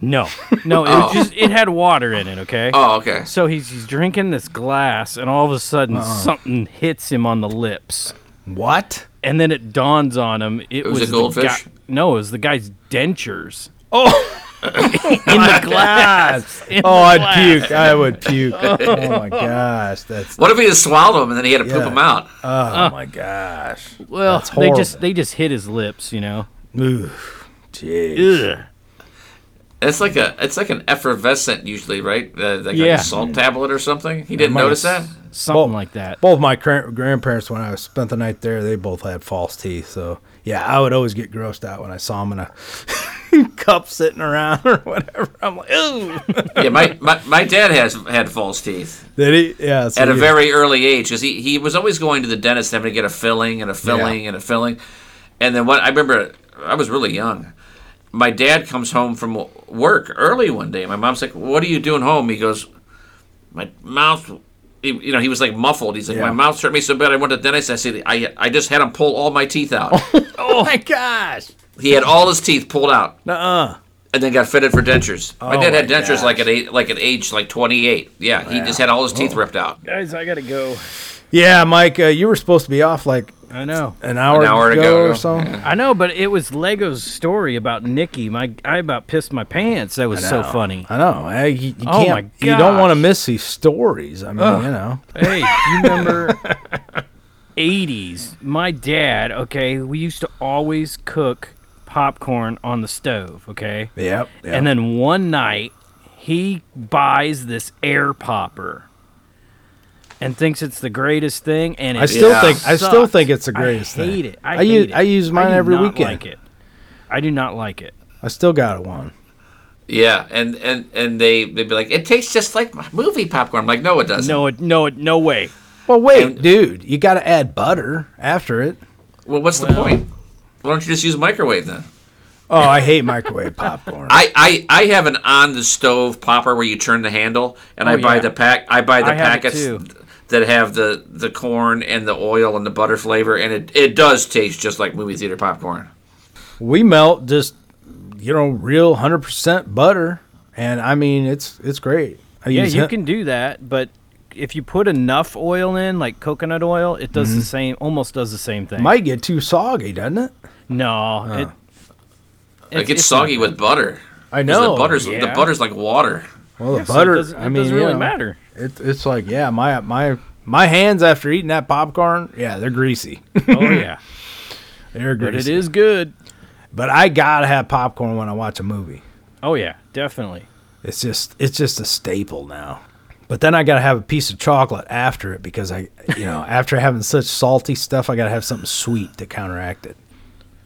No, no, it was just it had water in it. Okay. Oh, okay. So he's he's drinking this glass, and all of a sudden Uh-uh. something hits him on the lips, What? and then it dawns on him it, was a the goldfish? guy- no, it was the guy's dentures Oh, [laughs] in the glass. [laughs] in oh, the I'd glass. puke. I would puke. Oh my gosh, that's What if he just swallowed him and then he had to poop Yeah. him out? oh uh. my gosh. Well, That's they just they just hit his lips, you know. Ooh, jeez. Ugh. It's like a it's like an effervescent usually, right? Uh, like Yeah. a salt tablet or something. He didn't might notice that. Something Well, like that. Both my gra- grandparents, when I spent the night there, they both had false teeth. So yeah, I would always get grossed out when I saw them in a [laughs] cup sitting around or whatever. I'm like, ooh. [laughs] yeah, my, my my dad has had false teeth Did he? Yeah. so at a you- very early age because he, he was always going to the dentist having to get a filling and a filling Yeah. and a filling, and then what I remember I was really young. My dad comes home from work early one day. My mom's like, "What are you doing home?" He goes, "My mouth." You know, he was like muffled. He's like, Yeah. "My mouth hurt me so bad. I went to the dentist. I said, I, I just had him pull all my teeth out. [laughs] Oh my gosh. he had all his teeth pulled out. Nuh-uh. and then got fitted for dentures. my Oh dad had my dentures gosh. like at eight, like at age like 28. Yeah, he just had all his Oh. teeth ripped out. Guys, I gotta go. Yeah, Mike, uh, you were supposed to be off like I know. an hour, An hour ago, ago, or so. yeah. I know, but it was Lago's story about Nikki. My I about pissed my pants. That was so funny. I know. Hey, you, you Oh can't. my You don't want to miss these stories. I mean, you know. Hey, you remember [laughs] 80s? My dad, okay, we used to always cook popcorn on the stove, okay? Yep. yep. And then one night, he buys this air popper and thinks it's the greatest thing. And it I still Yeah. think I still think it's the greatest I thing. hate it. I, I hate use it. I use mine do every not weekend. Like it. I do not like it. I still got a one. Yeah, and and and they they'd be like, it tastes just like movie popcorn. I'm like, no, it doesn't. No, it, no, it, no way. Well, wait, And- dude, you got to add butter after it. Well, what's the point? Why don't you just use microwave then? Oh, I hate microwave popcorn. [laughs] I, I, I have an on the stove popper where you turn the handle, and oh, I Oh, buy yeah. the pack. I buy the I have it packets too. That have the the corn and the oil and the butter flavor, and it, it does taste just like movie theater popcorn. we melt just you know real hundred percent butter, and I mean it's it's great. I Yeah, use you it- can do that, but if you put enough oil in, like coconut oil, it does the mm-hmm. same, almost does the same thing. Might get too soggy, doesn't it? no, it, It gets soggy with butter. I know. The butter's the butter's like water. Well, the Yeah, so it butter. doesn't- I it mean, doesn't you really know, matter. It, it's like yeah, my my my hands after eating that popcorn, yeah, they're greasy. Oh yeah, [laughs] they're greasy. but it is good. But I gotta have popcorn when I watch a movie. Oh yeah, definitely. It's just it's just a staple now. But then I gotta have a piece of chocolate after it because I, you know, [laughs] after having such salty stuff, I gotta have something sweet to counteract it.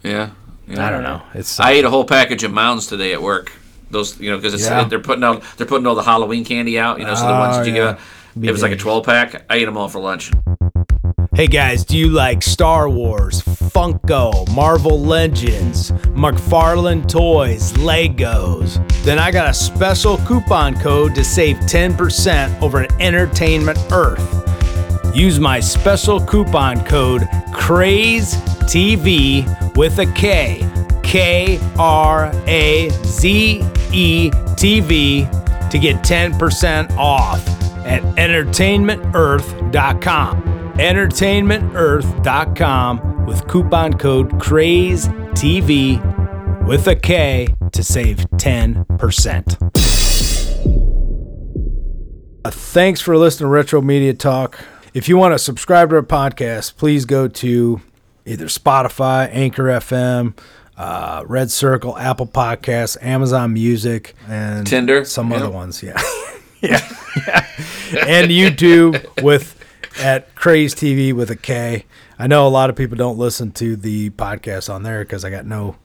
Yeah. yeah. I don't know. It's I uh, ate a whole package of Mounds today at work. Those, you know, because Yeah. they're putting out they're putting all the Halloween candy out. You know, so the ones Oh, that you oh, yeah. get. It was like a twelve pack. I ate them all for lunch. Hey guys, do you like Star Wars, Funko, Marvel Legends, McFarlane Toys, Legos? Then I got a special coupon code to save 10% over at Entertainment Earth. Use my special coupon code KRAZETV with a K. K R A Z E T V to get 10% off at entertainmentearth.com. Entertainmentearth.com with coupon code KRAZETV with a K to save 10%. Uh, Thanks for listening to Retro Media Talk. If you want to subscribe to our podcast, please go to either Spotify, Anchor FM, uh, Red Circle, Apple Podcasts, Amazon Music, and Tinder, some yeah. other ones. Yeah, [laughs] yeah, yeah, and YouTube with at Kraze TV with a K. I know a lot of people don't listen to the podcast on there because I got no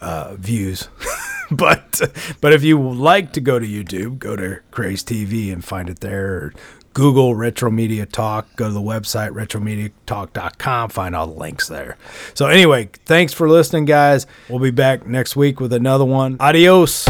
uh, views. [laughs] but but if you like to go to YouTube, go to Kraze TV and find it there. Or Google Retro Media Talk. Go to the website retromediatalk.com. Find all the links there. So anyway, thanks for listening, guys. We'll be back next week with another one. Adios.